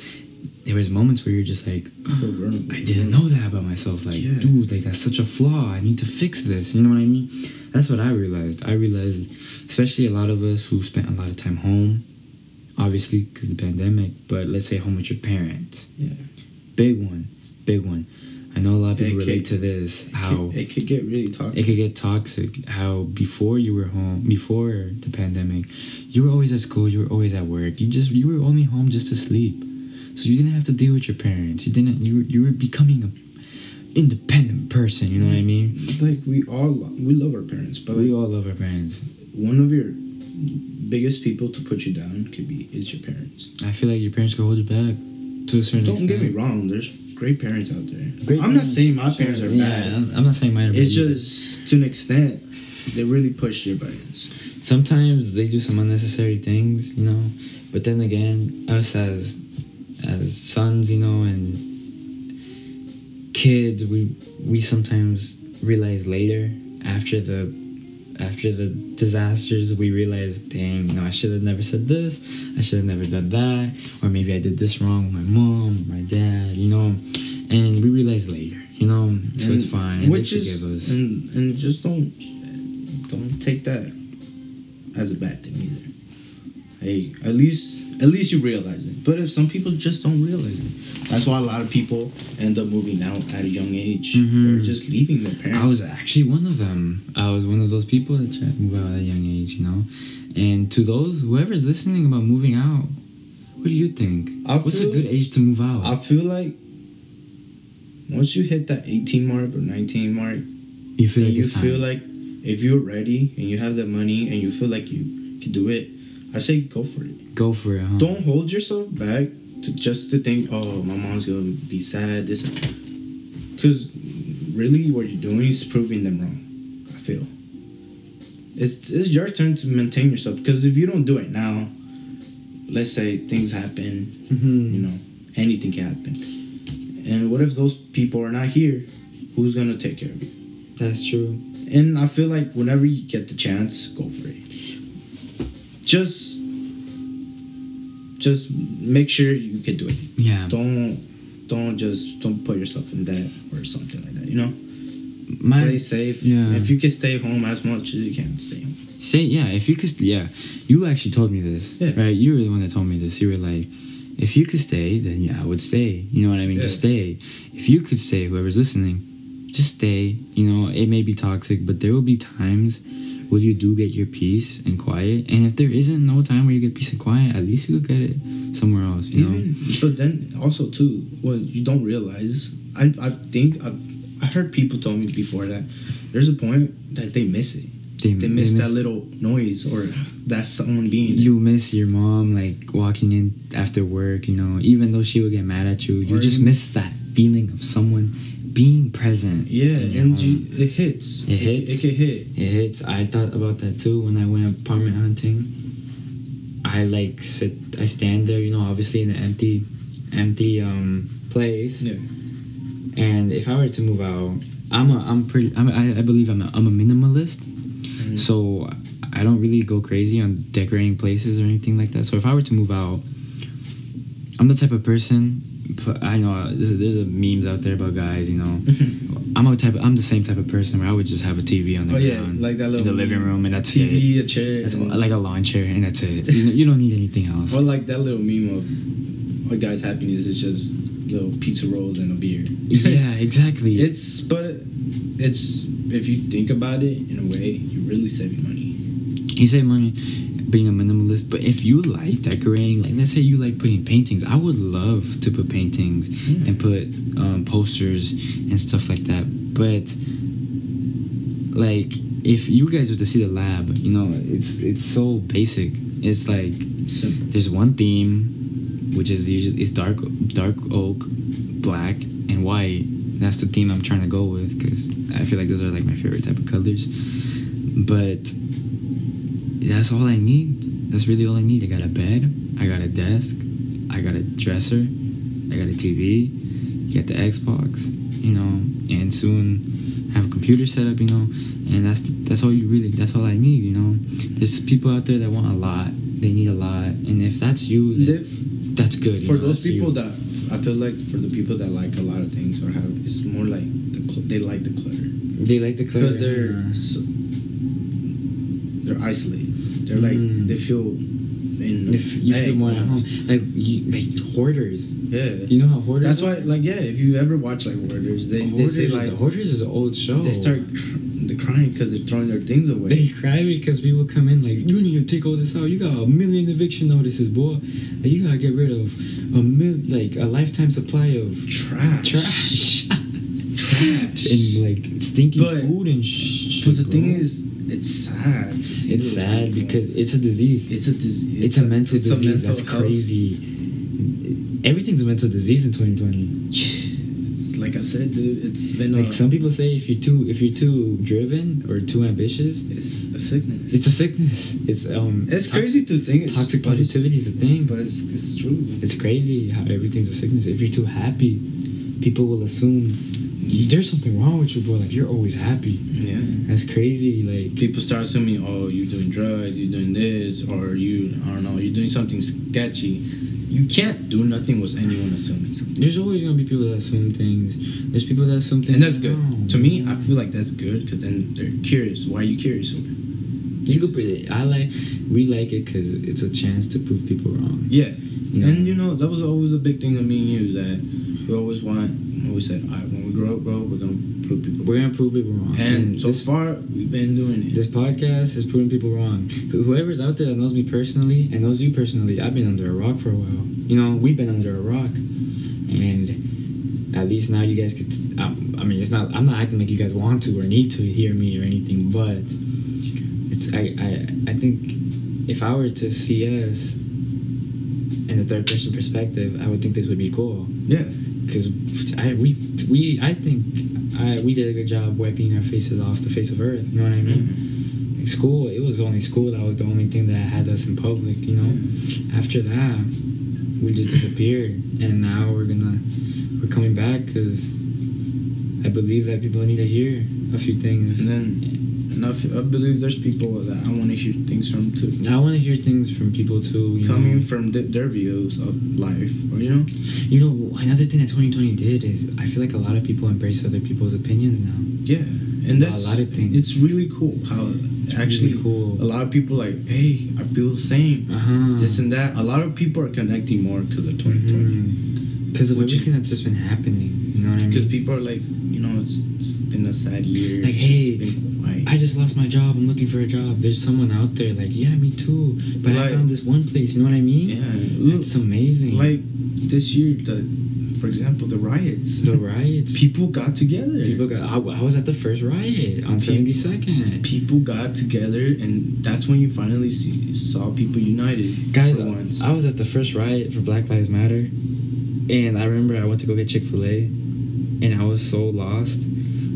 there was moments where you're just like. I didn't know that about myself. Like, Yeah. dude, like that's such a flaw. I need to fix this. You know what I mean? That's what I realized. I realized, especially a lot of us who spent a lot of time home, obviously because the pandemic. But let's say home with your parents. Yeah. Big one, big one. I know a lot of people it relate could- to this. It How could, it could get really toxic. it could get toxic. How before you were home, before the pandemic, you were always at school. You were always at work. You just you were only home just to sleep. So you didn't have to deal with your parents. You didn't. You were you were becoming a independent person. You know what I mean? like we all we love our parents, but like We all love our parents. one of your biggest people to put you down could be is your parents. I feel like your parents could hold you back to a certain Don't extent. get me wrong. There's great parents out there. Great I'm not saying my parents are Yeah, bad. I'm, I'm not saying mine. Are It's bad just to an extent they really push your buttons. sometimes they do some unnecessary things, you know. But then again, us as as sons, you know, and kids, we we sometimes realize later after the after the disasters, we realize, dang, you know, I should have never said this. I should have never done that, or maybe I did this wrong with my mom, my dad, you know. And we realize later, you know, so it's fine. Which they is and and just don't don't take that as a bad thing either. hey, at least at least you realize it. But if some people just don't realize it, that's why a lot of people end up moving out at a young age Mhm. or just leaving their parents. I was actually one of them. I was one of those people that tried to move out at a young age, you know. And to those whoever's listening about moving out, what do you think? I What's a good age to move out? I feel like once you hit that 18 mark or 19 mark, you feel like you it's time. feel like if you're ready and you have the money and you feel like you can do it, I say go for it. Go for it, huh? Don't hold yourself back to just to think, oh, my mom's gonna be sad. This, because really, what you're doing is proving them wrong. I feel. It's it's your turn to maintain yourself. Because if you don't do it now, let's say things happen. Mhm. You know, anything can happen. And what if those people are not here? Who's gonna take care of you? That's true. And I feel like whenever you get the chance, go for it. Just just make sure you can do it. Yeah. Don't don't just don't put yourself in debt or something like that, you know? My Play safe. yeah. If you can stay home as much as you can, stay home. say yeah. If you could, yeah. You actually told me this, Yeah. right? You were the one that told me this. You were like, if you could stay, then yeah, I would stay. You know what I mean? Just stay. If you could stay, whoever's listening, just stay. You know, it may be toxic, but there will be times where you do get your peace and quiet. And if there isn't no time where you get peace and quiet, at least you could get it somewhere else. You know. But then also too, what you don't realize, I I think I've I heard people tell me before that there's a point that they miss it. They, They miss that miss- little noise or that someone being there. you miss your mom like walking in after work you know even though she would get mad at you you just miss that feeling of someone being present Yeah, and it hits. It hits? It, can hit. it hits i thought about that too when i went apartment hunting i like sit i stand there you know obviously in an empty empty um place Yeah. and if i were to move out i'm a i'm pretty I'm, I, I believe i'm a, I'm a minimalist Mhm. so I don't really go crazy on decorating places or anything like that. So if I were to move out, I'm the type of person. I know this is, there's a memes out there about guys. You know, I'm a type. I'm the same type of person where I would just have a TV on the Oh, yeah, ground, like that in the living room, and that's it. TV, a chair, That's like a lawn chair, and that's it. You, you don't need anything else. or like that little meme of a guy's happiness is just little pizza rolls and a beer. yeah, exactly. It's but it's if you think about it in a way, you're really saving money. you save money being a minimalist, but if you like decorating, like let's say you like putting paintings, I would love to put paintings Yeah. and put um, posters and stuff like that. But like, if you guys were to see the lab, you know, it's it's so basic. It's like Simple. there's one theme, which is usually it's dark dark oak, black and white. That's the theme I'm trying to go with because I feel like those are like my favorite type of colors. But that's all I need. That's really all I need. I got a bed, I got a desk, I got a dresser, I got a TV, you got the Xbox, you know, and soon have a computer set up, you know, and that's that's all you really that's all I need, you know. There's people out there that want a lot. They need a lot, and if that's you, then that's good. for know, those that's you. people that I feel like for the people that like a lot of things or have it's more like the they like the clutter they like the clutter because they're so, they're isolated. They're like Mm. they feel in If you feel more at home, like you, like hoarders. Yeah, You know how hoarders. that's why like yeah. If you ever watch like Hoarders, they, they say like Hoarders is an old show. they start they're crying because they're throwing their things away. They cry because people come in like, you need to take all this out. You got a million eviction notices, boy. Like, you gotta get rid of a mil, like a lifetime supply of trash, trash. and like stinky But- food and sh- But the bro. thing is, it's sad to see. it's sad people. because it's a disease. it's a disease. It's, a, mental it's a disease. mental That's health- crazy. Everything's a mental disease in 2020. It's like I said, dude. It's been Like a, some people say, if you're too if you're too driven or too ambitious, It's a sickness. it's a sickness. It's um. It's crazy to think. Toxic positivity is a thing. but it's, it's true. It's crazy how everything's a sickness. If you're too happy, people will assume "Y- there's something wrong with you, bro. Like you're always happy. Yeah. That's crazy. Like People start assuming, oh, you're doing drugs, you're doing this, or you, I don't know, you're doing something sketchy. You can't do nothing with anyone assuming something. there's always gonna be people that assume things. There's people that assume things. And that's good. wrong. To me, I feel like that's good because then they're curious. Why are you curious? over? You could. put- I like. We like it because it's a chance to prove people wrong. Yeah. You know? And you know that was always a big thing of me and you that we always want. We always said, "All right, when we grow up, bro, we're gonna prove people." We're gonna prove people wrong. and so this, far, we've been doing it. this podcast is proving people wrong. Whoever's out there that knows me personally and knows you personally, I've been under a rock for a while. You know, we've been under a rock, and at least now you guys could. I, I mean, it's not. I'm not acting like you guys want to or need to hear me or anything, but it's. I. I. I think if I were to see us in the third person perspective, I would think this would be cool yeah. Because I we we I think I we did a good job wiping our faces off the face of earth. You know what I mean? Mm-hmm. Like school, it was only school that was the only thing that had us in public. You know, mm-hmm. after that, we just disappeared, and now we're gonna we're coming back because I believe that people need to hear a few things. And then, and I, f- I believe there's people that I want to hear things from too. I want to hear things from people too. You Coming know? from th- their views of life, or you know, you know, another thing that 2020 did is I feel like a lot of people embrace other people's opinions now. yeah, and that's A lot of things. It's really cool how It's actually really cool. a lot of people like, hey, I feel the same. Uh-huh. This and that. A lot of people are connecting more because of 2020. Because of Which- everything that's just been happening. You know what I mean? Because people are like, you know, it's, it's been a sad year. Like, hey. I just lost my job. I'm looking for a job. There's someone out there like, yeah, me too. But I found this one place. You know what I mean? yeah, It's amazing. like this year, the for example, the riots. the riots. people got together. People got. I, I was at the first riot on Pe- 72nd. people got together, and that's when you finally see, saw people united. Guys, once. I was at the first riot for Black Lives Matter, and I remember I went to go get Chick Fil A, and I was so lost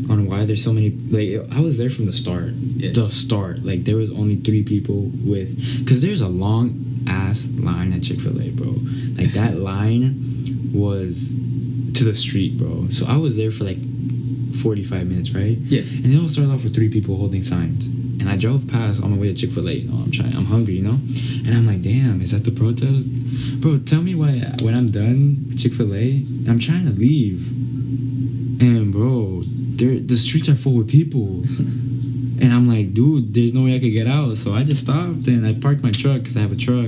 on why there's so many. Like I was there from the start. Yeah. The start. Like there was only three people with, cause there's a long ass line at Chick Fil A, bro. Like that line was to the street, bro. So I was there for like 45 minutes, right? Yeah. And they all started off with three people holding signs. And I drove past on my way to Chick Fil A. You know, I'm trying. I'm hungry. You know, and I'm like, damn, is that the protest, bro? Tell me why when I'm done with Chick Fil A, I'm trying to leave, and bro, the streets are full with people. And I'm like, dude, there's no way I could get out. So I just stopped and I parked my truck because I have a truck.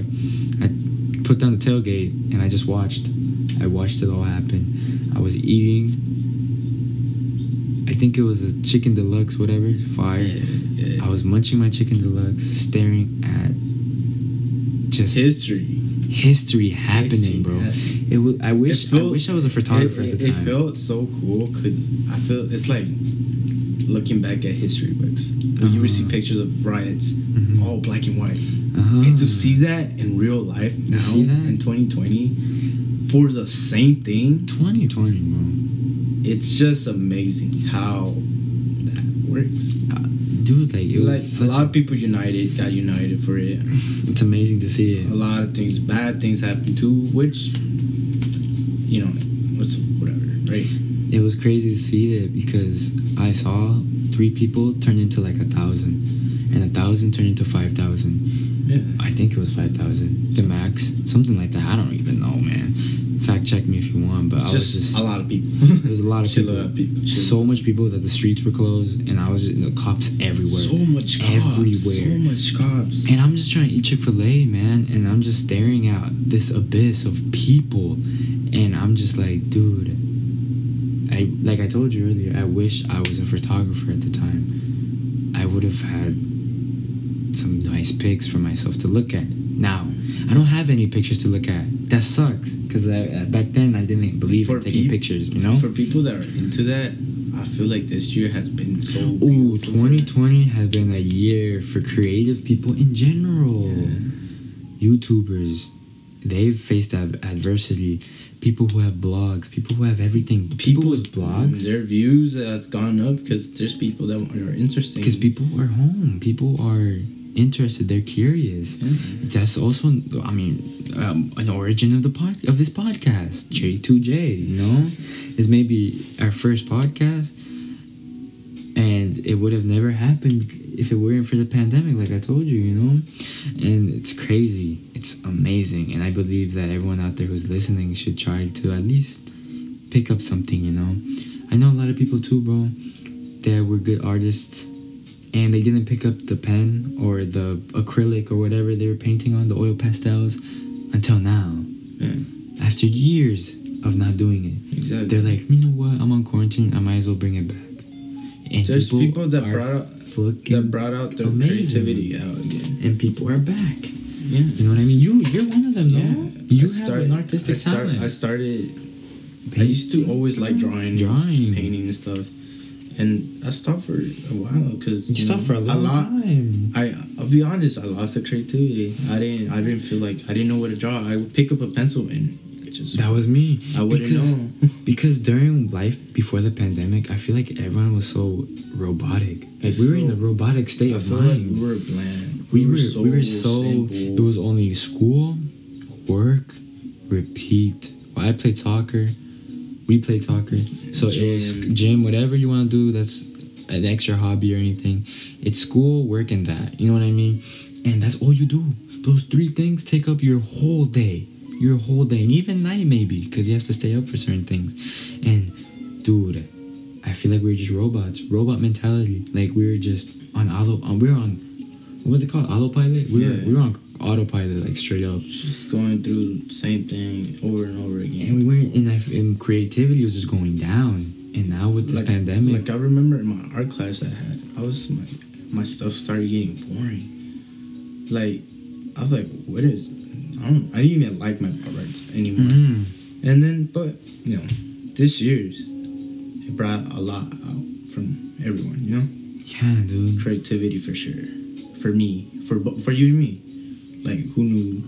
I put down the tailgate and I just watched. I watched it all happen. I was eating. I think it was a chicken deluxe, whatever, fire. yeah. I was munching my chicken deluxe, staring at just history. History happening, History, bro. yeah. It was. I wish. Felt- I wish I was a photographer it, at the it- time. It felt so cool because I feel it's like looking back at history books. When you would see Uh-huh. pictures of riots, Mhm. all black and white, uh-huh. and to see that in real life now see that? in 2020 for the same thing, 2020, bro. it's just amazing how that works. Uh, dude, like it was like such a lot of people united, got united for it. It's amazing to see it. A lot of things, bad things happened too, which you know, what's whatever, right? It was crazy to see that because I saw three people turn into like a thousand, and a thousand turn into five thousand. I think it was five thousand, the max, something like that. I don't even know, man. Fact check me if you want, but I was just a lot of people. There was a lot of people. of people. So much people that the streets were closed, and I was just, the cops everywhere. So much cops. Everywhere. So much cops. And I'm just trying to eat Chick Fil A, man, and I'm just staring out this abyss of people, and I'm just like, dude. I like I told you earlier. I wish I was a photographer at the time. I would have had some nice pics for myself to look at. Now, I don't have any pictures to look at. That sucks because uh, back then I didn't believe in taking peop- pictures. You know. For people that are into that, I feel like this year has been so. Ooh, beautiful for 2020 has been a year for creative people in general. Yeah. YouTubers, they've faced ad- adversity. People who have blogs, people who have everything. People, with blogs. their views has gone up because there's people that are interesting. Because people are home. People are interested. They're curious. Yeah. That's also, I mean, um, an origin of the pod of this podcast. J2J, you know, is maybe our first podcast, and it would have never happened if it weren't for the pandemic. Like I told you, you know, and it's crazy. It's amazing, and I believe that everyone out there who's listening should try to at least pick up something. You know, I know a lot of people too, bro. That were good artists and they didn't pick up the pen or the acrylic or whatever they were painting on the oil pastels until now. Yeah, After years of not doing it, exactly. they're like, you know what? I'm on quarantine. I might as well bring it back. And There's people that are brought out that brought out their amazing. creativity out again. and people are back. Yeah. You know what I mean? You you're one of them, no? Yeah, You I have start- an artistic I start- talent. I started. I used to always like drawing, Drawing. painting and stuff, and I stopped for a while because You stopped for a long time. I I'll be honest, I lost the creativity. I didn't I didn't feel like I didn't know what to draw. I would pick up a pencil and just That was me. I wouldn't because, know. Because during life before the pandemic, I feel like everyone was so robotic. Like we were in a feel- robotic state I of feel like mind. we were bland. we were we were so simple. it was only school, work, repeat. Well, I played soccer. We played soccer. So it was Gym. gym, whatever you want to do. That's an extra hobby or anything. It's school, work, and that. You know what I mean? And that's all you do. Those three things take up your whole day. Your whole day, and even night maybe, because you have to stay up for certain things. And dude, I feel like we're just robots. Robot mentality. Like we're just on auto. On, we're on. What was it called? Autopilot. We were Yeah. we were on autopilot, like straight up. just going through the same thing over and over again. And we weren't. And, I, and creativity was just going down. And now with this like, pandemic, Like I remember in my art class I had, I was my my stuff started getting boring. Like I was like, what is? I don't. I didn't even like my art anymore. Mhm. And then, but you know, this year's it brought a lot out from everyone. You know, yeah, dude. creativity for sure. For me, for for you and me, like who knew?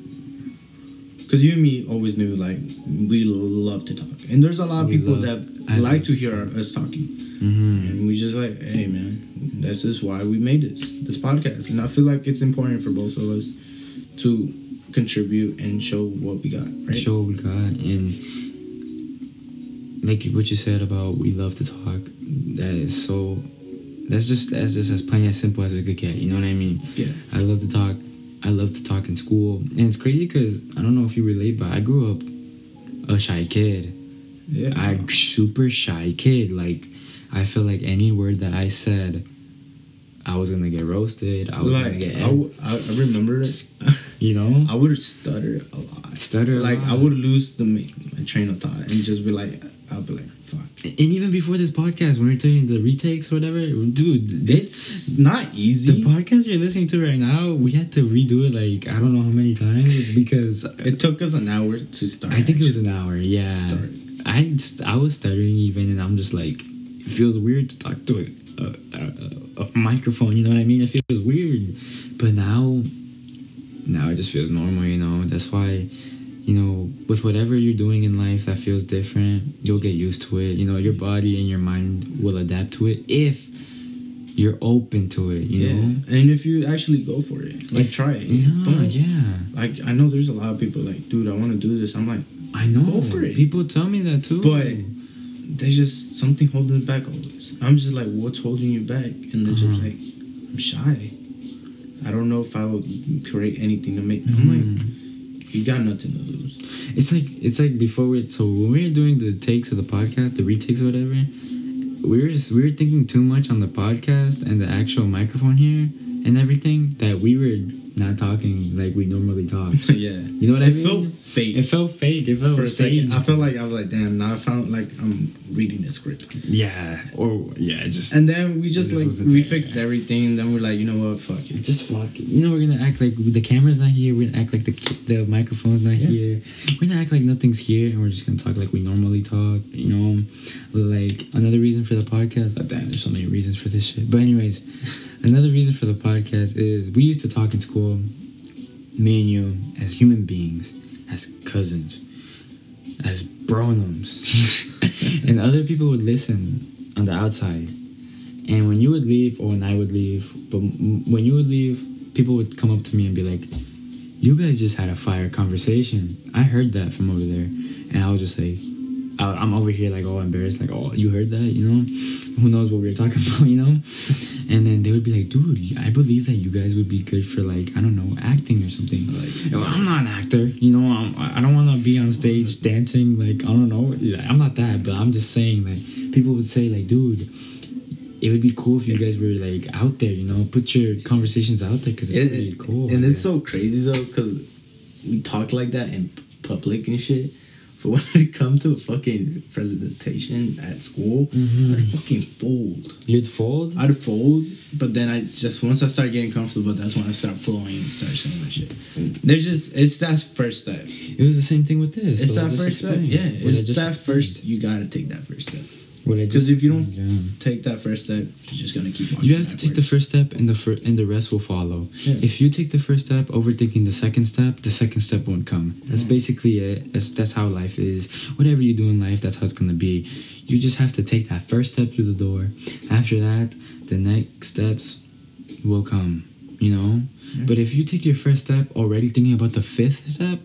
Because you and me always knew like we love to talk, and there's a lot of We people love- that I like to hear talk. us talking. hmm And we just like, hey man, this is why we made this this podcast. And I feel like it's important for both of us to contribute and show what we got, right? Show what we got, and like what you said about we love to talk. That is so. That's just that's just as plain as simple as it could get. You know what I mean? Yeah. I love to talk. I love to talk in school, and it's crazy because I don't know if you relate, but I grew up a shy kid. Yeah. I super shy kid. Like I feel like any word that I said, I was gonna get roasted. I was gonna like get, I, w- I I remember it. you know, I would stutter a lot. stutter. Like I would lose the my train of thought and just be like, I'll be like. And even before this podcast, when we are doing the retakes or whatever, dude, this It's not easy. the podcast you're listening to right now, we had to redo it like I don't know how many times because It took us an hour to start. I think it was an hour. Yeah, Start. I I was stuttering even, and I'm just like, it feels weird to talk to a, a, a, a microphone. You know what I mean? It feels weird, but now, now it just feels normal. You know, that's why. You know, with whatever you're doing in life that feels different, you'll get used to it. You know, your body and your mind will adapt to it if you're open to it. You yeah. know, And if you actually go for it, like If- try it. yeah, Don't- yeah. Like I know there's a lot of people like, dude, I want to do this. I'm like, I know. Go for it. People tell me that too. but there's just something holding it back always. I'm just like, what's holding you back? And they're just Uh-huh. like, I'm shy. I don't know if I will create anything to make. I'm like, Mhm. You got nothing to lose. It's like it's like before we so when we were doing the takes of the podcast, the retakes or whatever, we were just we were thinking too much on the podcast and the actual microphone here and everything that we were not talking like we normally talk. yeah. You know what I it felt fake. It felt fake. It felt for a staged. second, I felt like I was like, damn. Now I found like I'm reading the script, yeah. Or yeah, just and then we just like we fixed everything. And then we're like, you know what? Fuck it. just fuck it. You know, we're gonna act like the camera's not here. We're gonna act like the the microphone's not Yeah. here. We're gonna act like nothing's here, and we're just gonna talk like we normally talk. You know, like another reason for the podcast. Oh, damn, there's so many reasons for this shit. But anyways, another reason for the podcast is we used to talk in school, me and you, as human beings, as cousins, as bronums, and other people would listen on the outside. And when you would leave, or when I would leave, but when you would leave, people would come up to me and be like, "You guys just had a fire conversation. I heard that from over there," and I was just like, "I'm over here like all embarrassed, like, oh, you heard that? You know, who knows what we were talking about, you know?" And then they would be like, "Dude, I believe that you guys would be good for like I don't know, acting or something." Like- Well, I'm not an actor, you know. I'm, I don't want to be on stage dancing. Like I don't know. I'm not that, but I'm just saying like people would say like, dude, it would be cool if you guys were like out there, you know, put your conversations out there because it's It- pretty cool. and I it's guess. so crazy though, because we talk like that in public and shit. But when it come to a fucking presentation at school, Mhm. I'd fucking fold. you'd fold. I'd fold, but then I just once I start getting comfortable, that's when I start flowing and start saying my shit. There's just it's that first step. It was the same thing with this. It's I that first step. Yeah, What it's that explained. first. You gotta take that first step. Because if you don't yeah. take that first step, you're just gonna keep. Walking You have to take the first step, and the fir- and the rest will follow. Yeah. If you take the first step, overthinking the second step, the second step won't come. That's Mhm. basically it. That's that's how life is. Whatever you do in life, that's how it's gonna be. You just have to take that first step through the door. After that, the next steps will come. You know. Yeah. But if you take your first step already thinking about the fifth step,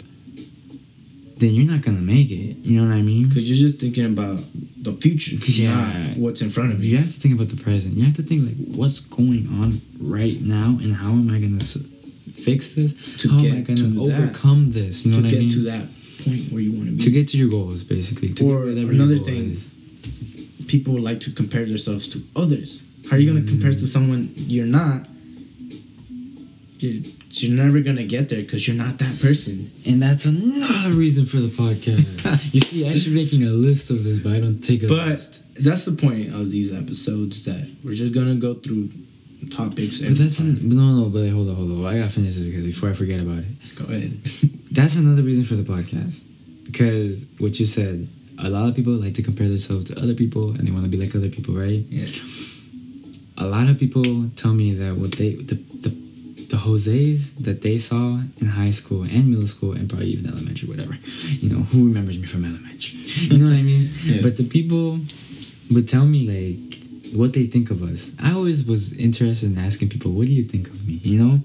then you're not gonna make it. You know what I mean? Because you're just thinking about the future, Yeah. not what's in front of you. You have to think about the present. You have to think like, what's going on right now, and how am I gonna fix this? To how am I gonna to that. overcome this? You know to what get I mean? to that point where you want to be. To get to your goals, basically. To Or another thing, is. people like to compare themselves to others. How are you going to compare Mm. to someone you're not? You're, you're never going to get there because you're not that person. and that's another reason for the podcast. you see, I should be making a list of this, but I don't take a But list. that's the point of these episodes that we're just going to go through topics. But that's an, no, no. But hold on, hold on. I gotta finish this because before I forget about it. Go ahead. That's another reason for the podcast. Because what you said, a lot of people like to compare themselves to other people and they want to be like other people, right? yeah. A lot of people tell me that what they the the, the Jose's that they saw in high school and middle school and probably even elementary, whatever. You know, who remembers me from elementary? You know what I mean? Yeah. But the people would tell me like what they think of us. I always was interested in asking people, what do you think of me? You know?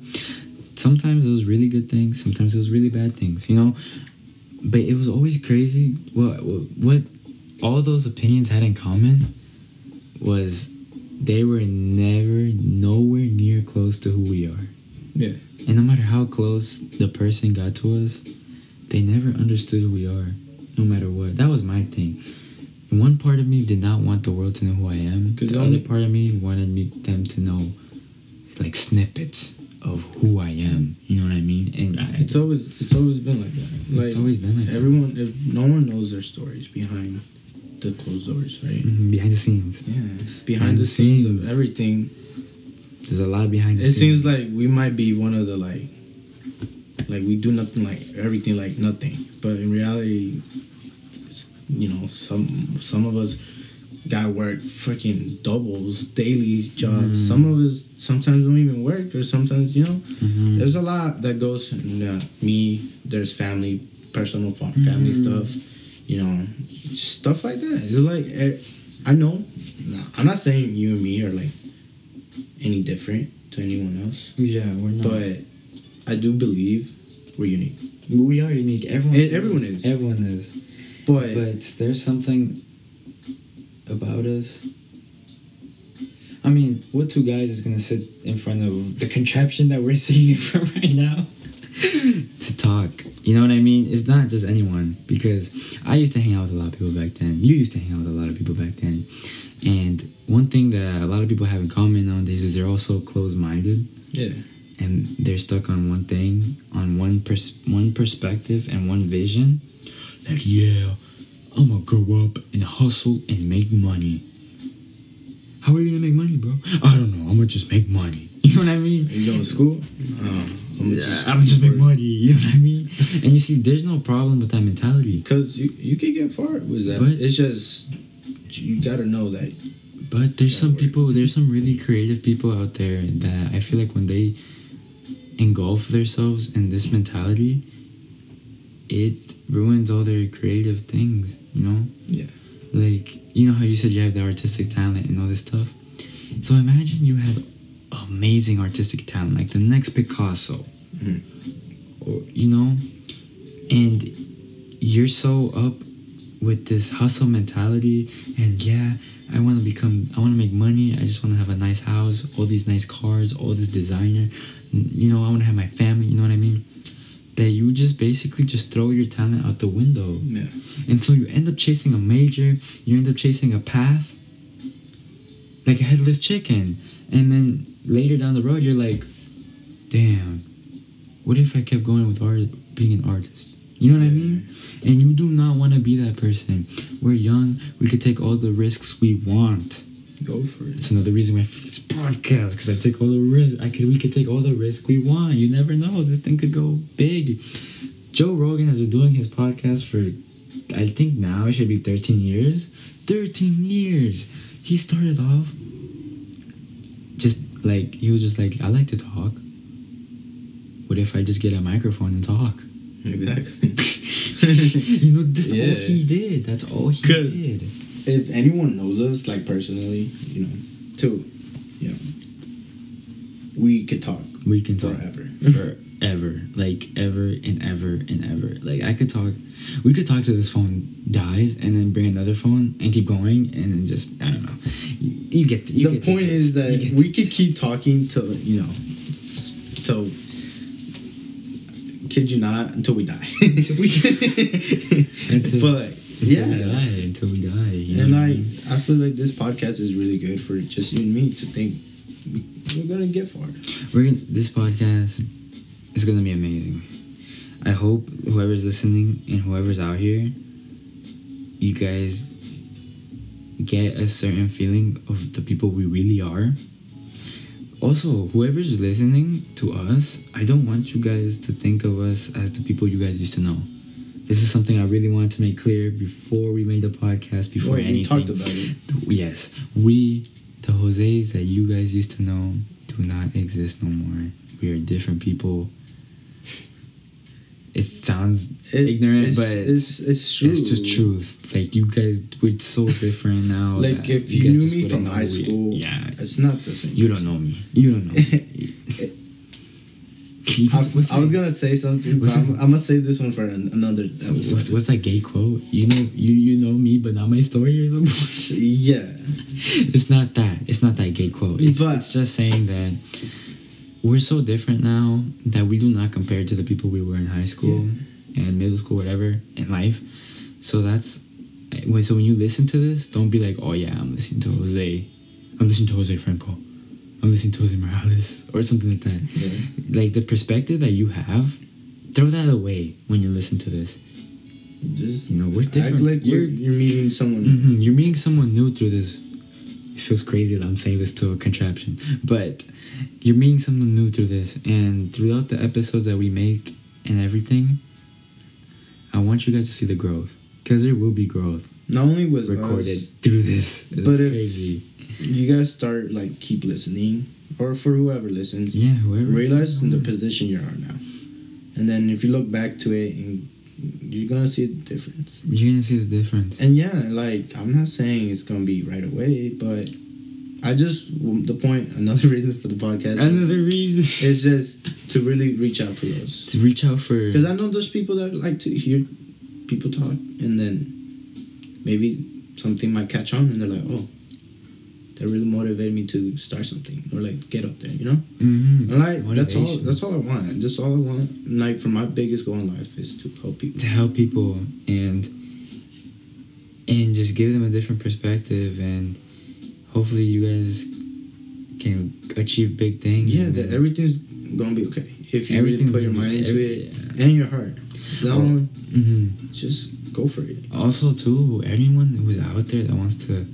Sometimes it was really good things, sometimes it was really bad things, you know? But it was always crazy what what all those opinions had in common was they were never nowhere near close to who we are. Yeah. And no matter how close the person got to us, they never understood who we are, no matter what. That was my thing. One part of me did not want the world to know who I am. 'Cause The the other only- part of me wanted me them to know, like snippets of who I am. You know what I mean? And I, It's always it's always been like that. Like it's always been like that. everyone, if no one knows their stories behind the closed doors, right? Mhm, behind the scenes. Yeah, behind, the, scenes, of everything. There's a lot behind the It scenes. seems like we might be one of the like, like we do nothing like everything like nothing, but in reality, it's, you know, some some of us got work freaking doubles, daily jobs. Mhm. Some of us sometimes don't even work, or sometimes you know, Mhm. there's a lot that goes. Uh, me, there's family, personal fa- family Mhm. stuff, you know, stuff like that. It's like eh, I know. I'm not saying you and me are like any different to anyone else, yeah, we're not. but I do believe we're unique. we are unique. Everyone. Eh, everyone is. Everyone is. But, But there's something about us. I mean, what two guys is gonna sit in front of the contraption that we're sitting in front right now to talk? You know what I mean? It's not just anyone because I used to hang out with a lot of people back then. You used to hang out with a lot of people back then, and one thing that a lot of people have in common nowadays is they're also closed-minded yeah, and they're stuck on one thing, on one pers- one perspective and one vision. Like, yeah, I'm gonna grow up and hustle and make money. How are you gonna make money, bro? I don't know. I'm gonna just make money. You know what I mean? you going to school? I'm Yeah, I'm gonna just make money. You know what I mean? and you see, there's no problem with that mentality. Because you you can get far with that. But- it's just you gotta know that. But there's some people, there's some really creative people out there that I feel like when they engulf themselves in this mentality, it ruins all their creative things, you know? Yeah. Like, you know how you said you have the artistic talent and all this stuff? So imagine you have amazing artistic talent, like the next Picasso, Mhm. or, you know? And you're so up with this hustle mentality and yeah i want to become i want to make money i just want to have a nice house all these nice cars all this designer you know i want to have my family you know what i mean that you just basically just throw your talent out the window Yeah. and so you end up chasing a major you end up chasing a path like a headless chicken. And then later down the road, you're like, damn, what if I kept going with art, being an artist? You know what I mean? And you do not want to be that person. We're young. We could take all the risks we want. Go for it. It's another reason why I this podcast because I take all the risks. I could we could take all the risk we want. You never know. This thing could go big. Joe Rogan has been doing his podcast for, I think now it should be 13 years. 13 years. He started off just like he was just like I like to talk. What if I just get a microphone and talk? Exactly. you know, that's Yeah. all he did. That's all he did. if anyone knows us, like personally, you know, too, you know, we could talk We can talk forever. forever, like ever and ever and ever. Like I could talk, we could talk till this phone dies, and then bring another phone and keep going, and then just I don't know. You, you get the, you the get point is gist. You that we could keep talking till you know, till kid you not until we die. Until- we but until yeah, we die, until we die. You and what I I? I feel like this podcast is really good for just you and me to think we, we're gonna get far. we're gonna, this podcast is gonna be amazing. I hope whoever's listening and whoever's out here, you guys get a certain feeling of the people we really are. Also, whoever's listening to us, I don't want you guys to think of us as the people you guys used to know. This is something I really wanted to make clear before we made the podcast, before we anything. talked about it. Yes, we, the Jose's that you guys used to know, do not exist no more. We are different people. It sounds It- ignorant, it's, but it's it's true. it's just truth. Like you guys, we're so different now. Like if you, guys knew me from high we- school, yeah, it's not the same. you don't know me. You don't know. Me. I, What's I was gonna say something, but I'm. I'm gonna save this one for an, another What's, episode. what's that gay quote? You know, you you know me, but not my story or something. Yeah, it's not that. It's not that gay quote. It's, But- it's just saying that we're so different now that we do not compare to the people we were in high school and middle school, whatever, in life. So that's when. So when you listen to this, don't be like, "Oh yeah, I'm listening to Jose. I'm listening to Jose Franco. I'm listening to Jose Morales or something like that." yeah. Like the perspective that you have, throw that away when you listen to this. Just You know, we're act different. like you're, You're- meeting someone. hmm You're meeting someone new through this. It feels crazy that I'm saying this to a contraption, but you're meeting someone new through this, and throughout the episodes that we make and everything, I want you guys to see the growth, because there will be growth Not only with recorded us, through this. It's But if- crazy. you guys start like keep listening, or for whoever listens, Yeah, whoever. realize the position you are now, and then if you look back to it, and you're gonna see the difference. You're gonna see the difference. And yeah, like I'm not saying it's gonna be right away, but I just the point. Another reason for the podcast. is- Another reason It's just to really reach out for those. to reach out for. Because I know there's people that like to hear people talk, and then maybe something might catch on, and they're like, "Oh, that really motivated me to start something, or like get up there," you know. Mhm. And like that's all. That's all I want. That's all I want. Like for my biggest goal in life is to help people. to help people and and just give them a different perspective and hopefully you guys can achieve big things Yeah, that everything's gonna be okay if you really put your mind into every- it yeah. and your heart. Not Oh. only Mhm. just go for it. also too anyone who's out there that wants to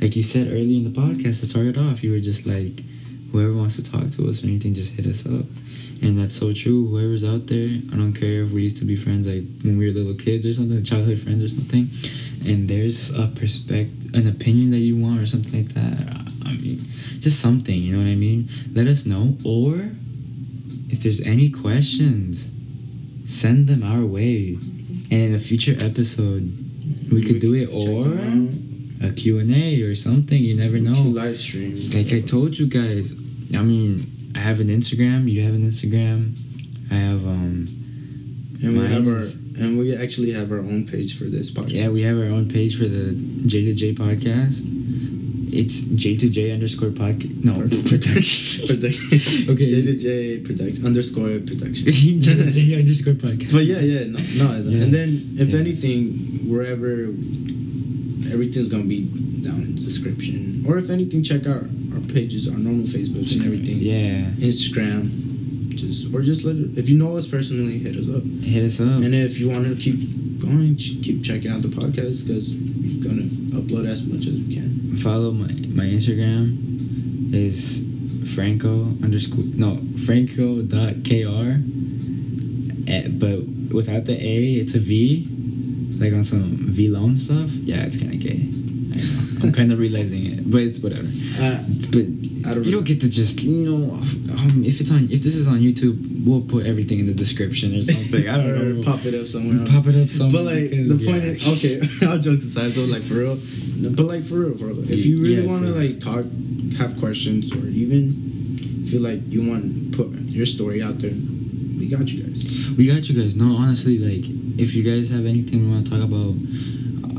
like you said earlier in the podcast to start it off you were just like whoever wants to talk to us or anything just hit us up and that's so true whoever's out there i don't care if we used to be friends like when we were little kids or something childhood friends or something and there's a perspective an opinion that you want or something like that i mean just something you know what i mean let us know or if there's any questions send them our way and in a future episode we could do it or a q&a or something you never know live stream. like I told you guys, I mean, I have an Instagram. You have an Instagram. I have um. and we have our and we actually have our own page for this podcast. Yeah, we have our own page for the J to J podcast. It's J to J underscore podcast. No, production. Production. Okay. J to J production underscore production. J to J underscore podcast. But yeah, yeah, no, no. Yes, and then if yes. anything, wherever everything's gonna be down in the description. Or if anything, check out our pages, our normal Facebook and everything. Yeah. Instagram. Or just let it, if you know us personally, hit us up. Hit us up. And if you want to keep going, ch- keep checking out the podcast because we're gonna upload as much as we can. Follow my my Instagram is Franco underscore no Franco dot kr. Eh, but without the A, it's a V. Like on some Vlone stuff. Yeah, it's kind of gay. I know. I'm kind of realizing it, but it's whatever. Uh, But I don't you know. don't get to just you know um, if it's on if this is on YouTube, we'll put everything in the description or something. I don't or know. pop it up somewhere. Pop it up somewhere. But like because, the point yeah. is, okay, I'll jokes aside though, like for real. But like for real, for real. If you really Yeah, want to like talk, have questions, or even feel like you want to put your story out there, we got you guys. We got you guys. No, honestly, like if you guys have anything we want to talk about,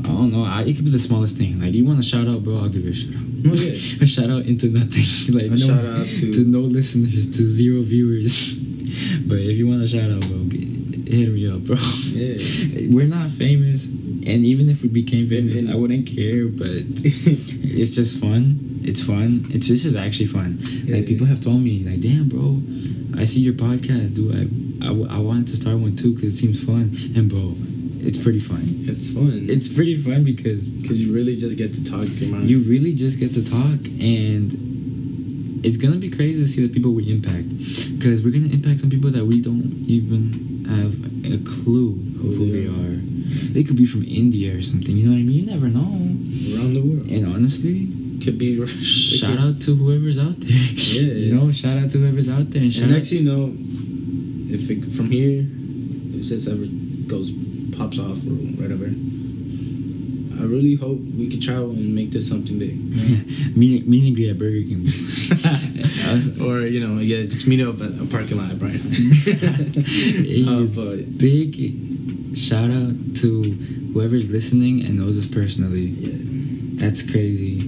I don't know. I, it could be the smallest thing. Like you want a shout out, bro? I'll give you a shout out. Oh, yeah. a shout out into nothing. like A no, shout out to- no listeners, to zero viewers. but if you want a shout out, bro, hit me up, bro. Yeah. We're not famous, and even if we became famous, I wouldn't care. But it's just fun. It's fun. It's this is actually fun. Yeah. Like people have told me, like, damn, bro, I see your podcast, dude. I I wanted to start one too because it seems fun. And bro, it's pretty fun. it's fun. It's pretty fun because because you really just get to talk your mind. you really just get to talk and it's gonna be crazy to see the people we impact because we're gonna impact some people that we don't even have a clue of who they are they could be from india or something you know what i mean you never know around the world. and honestly could be shout out to whoever's out there Yeah. you know shout out to whoever's out there and shout And out next, you know, if it, from here, if this ever goes pops off or whatever, I really hope we could travel and make this something big. meet, meet and greet at burger king or you know, yeah, just meet up at a parking lot, Brian. Uh, but big shout out to whoever's listening and knows us personally yeah, That's crazy.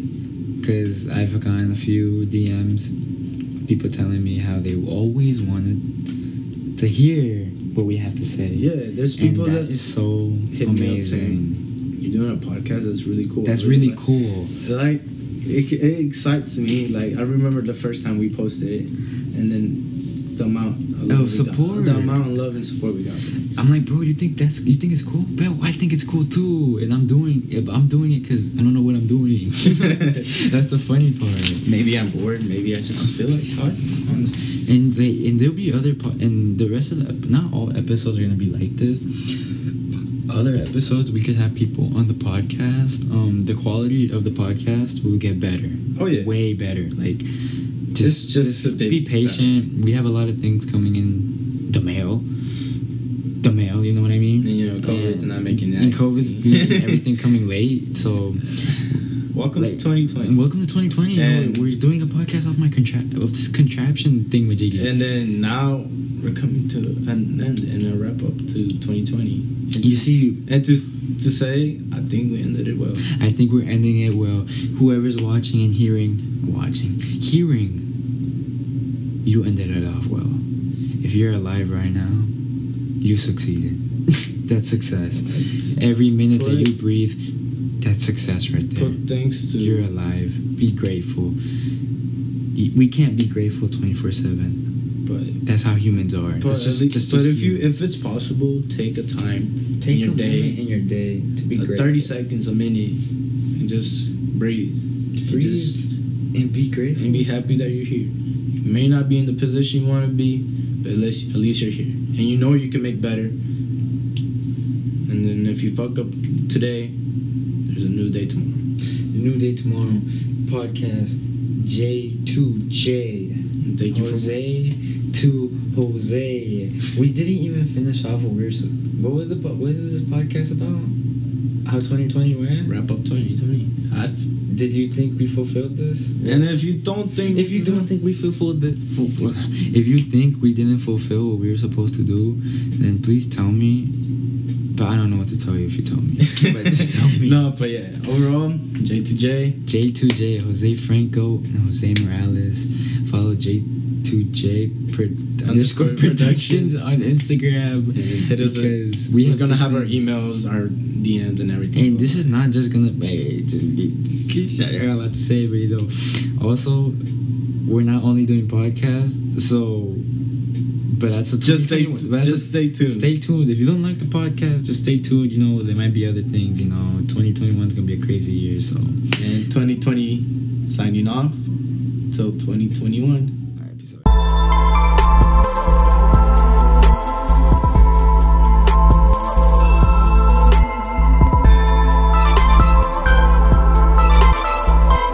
Because I've gotten a few DMs, people telling me how they always wanted to hear what we have to say. yeah, there's And people that that is so hit me up amazing. saying, you're doing a podcast. That's really cool. That's really like- cool. Like it, it excites me. Like I remember the first time we posted it, and then the amount of, Of support. the amount of love and support we got. I'm like, bro, you think that's you think it's cool? Bro, I think it's cool too, and I'm doing I'm doing it because I don't know what I'm doing. that's the funny part. Maybe I'm bored. Maybe I just feel like talking. Honestly, And they and there'll be other po- and the rest of the not all episodes are gonna be like this. Other episodes we could have people on the podcast. Um, the quality of the podcast will get better. Oh, yeah. way better. Like, just just just be patient. We have a lot of things coming in the mail. The mail, you know what I mean? And, you know, COVID's not making that And COVID's making everything coming late. So welcome like, to 2020. welcome to 2020. You know, And- we're doing a podcast off my contra- of this contraption thing with JD. And then now we're coming to an end and a wrap up to 2020. And You see, and to to say, I think we ended it well. I think we're ending it well. Whoever's watching and hearing, watching, hearing, you ended it off well. If you're alive right now, you succeeded. that's success. Every minute that you breathe, that's success right there. Thanks to You're alive. Be grateful. We can't be grateful 24 7. but That's how humans are. but, just, least- just, but just if you if it's possible, take a time take in your a day, in your day to be grateful. 30 seconds, a minute, and just breathe. And Breathe. just- and be grateful. and be happy that you're here. You may not be in the position you want to be, but at least, at least you're here. And you know you can make better. And then if you fuck up today, there's a new day tomorrow. The New Day Tomorrow podcast J2J. Thank you Jose to Jose. We didn't even finish off what we were. What was the what was this podcast about? How 2020 went? wrap up 2020. I, Did you think we fulfilled this? and if you don't think, If you don't think we fulfilled the, if you think we didn't fulfill what we were supposed to do, then please tell me. But I don't know what to tell you if you tell me. but just tell me. no, but yeah, overall, J2J, J2J, Jose Franco, and Jose Morales. Follow J2 T2J per, underscore productions on Instagram. And hit us because we We are gonna have our emails, our DMs, and everything. And this is not just gonna hey, just, just keep shouting out to say, but you know, also we're not only doing podcasts, so but that's a Just stay- 2021 that's just stay tuned. Stay tuned. If you don't like the podcast, just stay tuned. You know, there might be other things. You know, 2021 is gonna be a crazy year, so. and 2020 signing off till 2021. Out.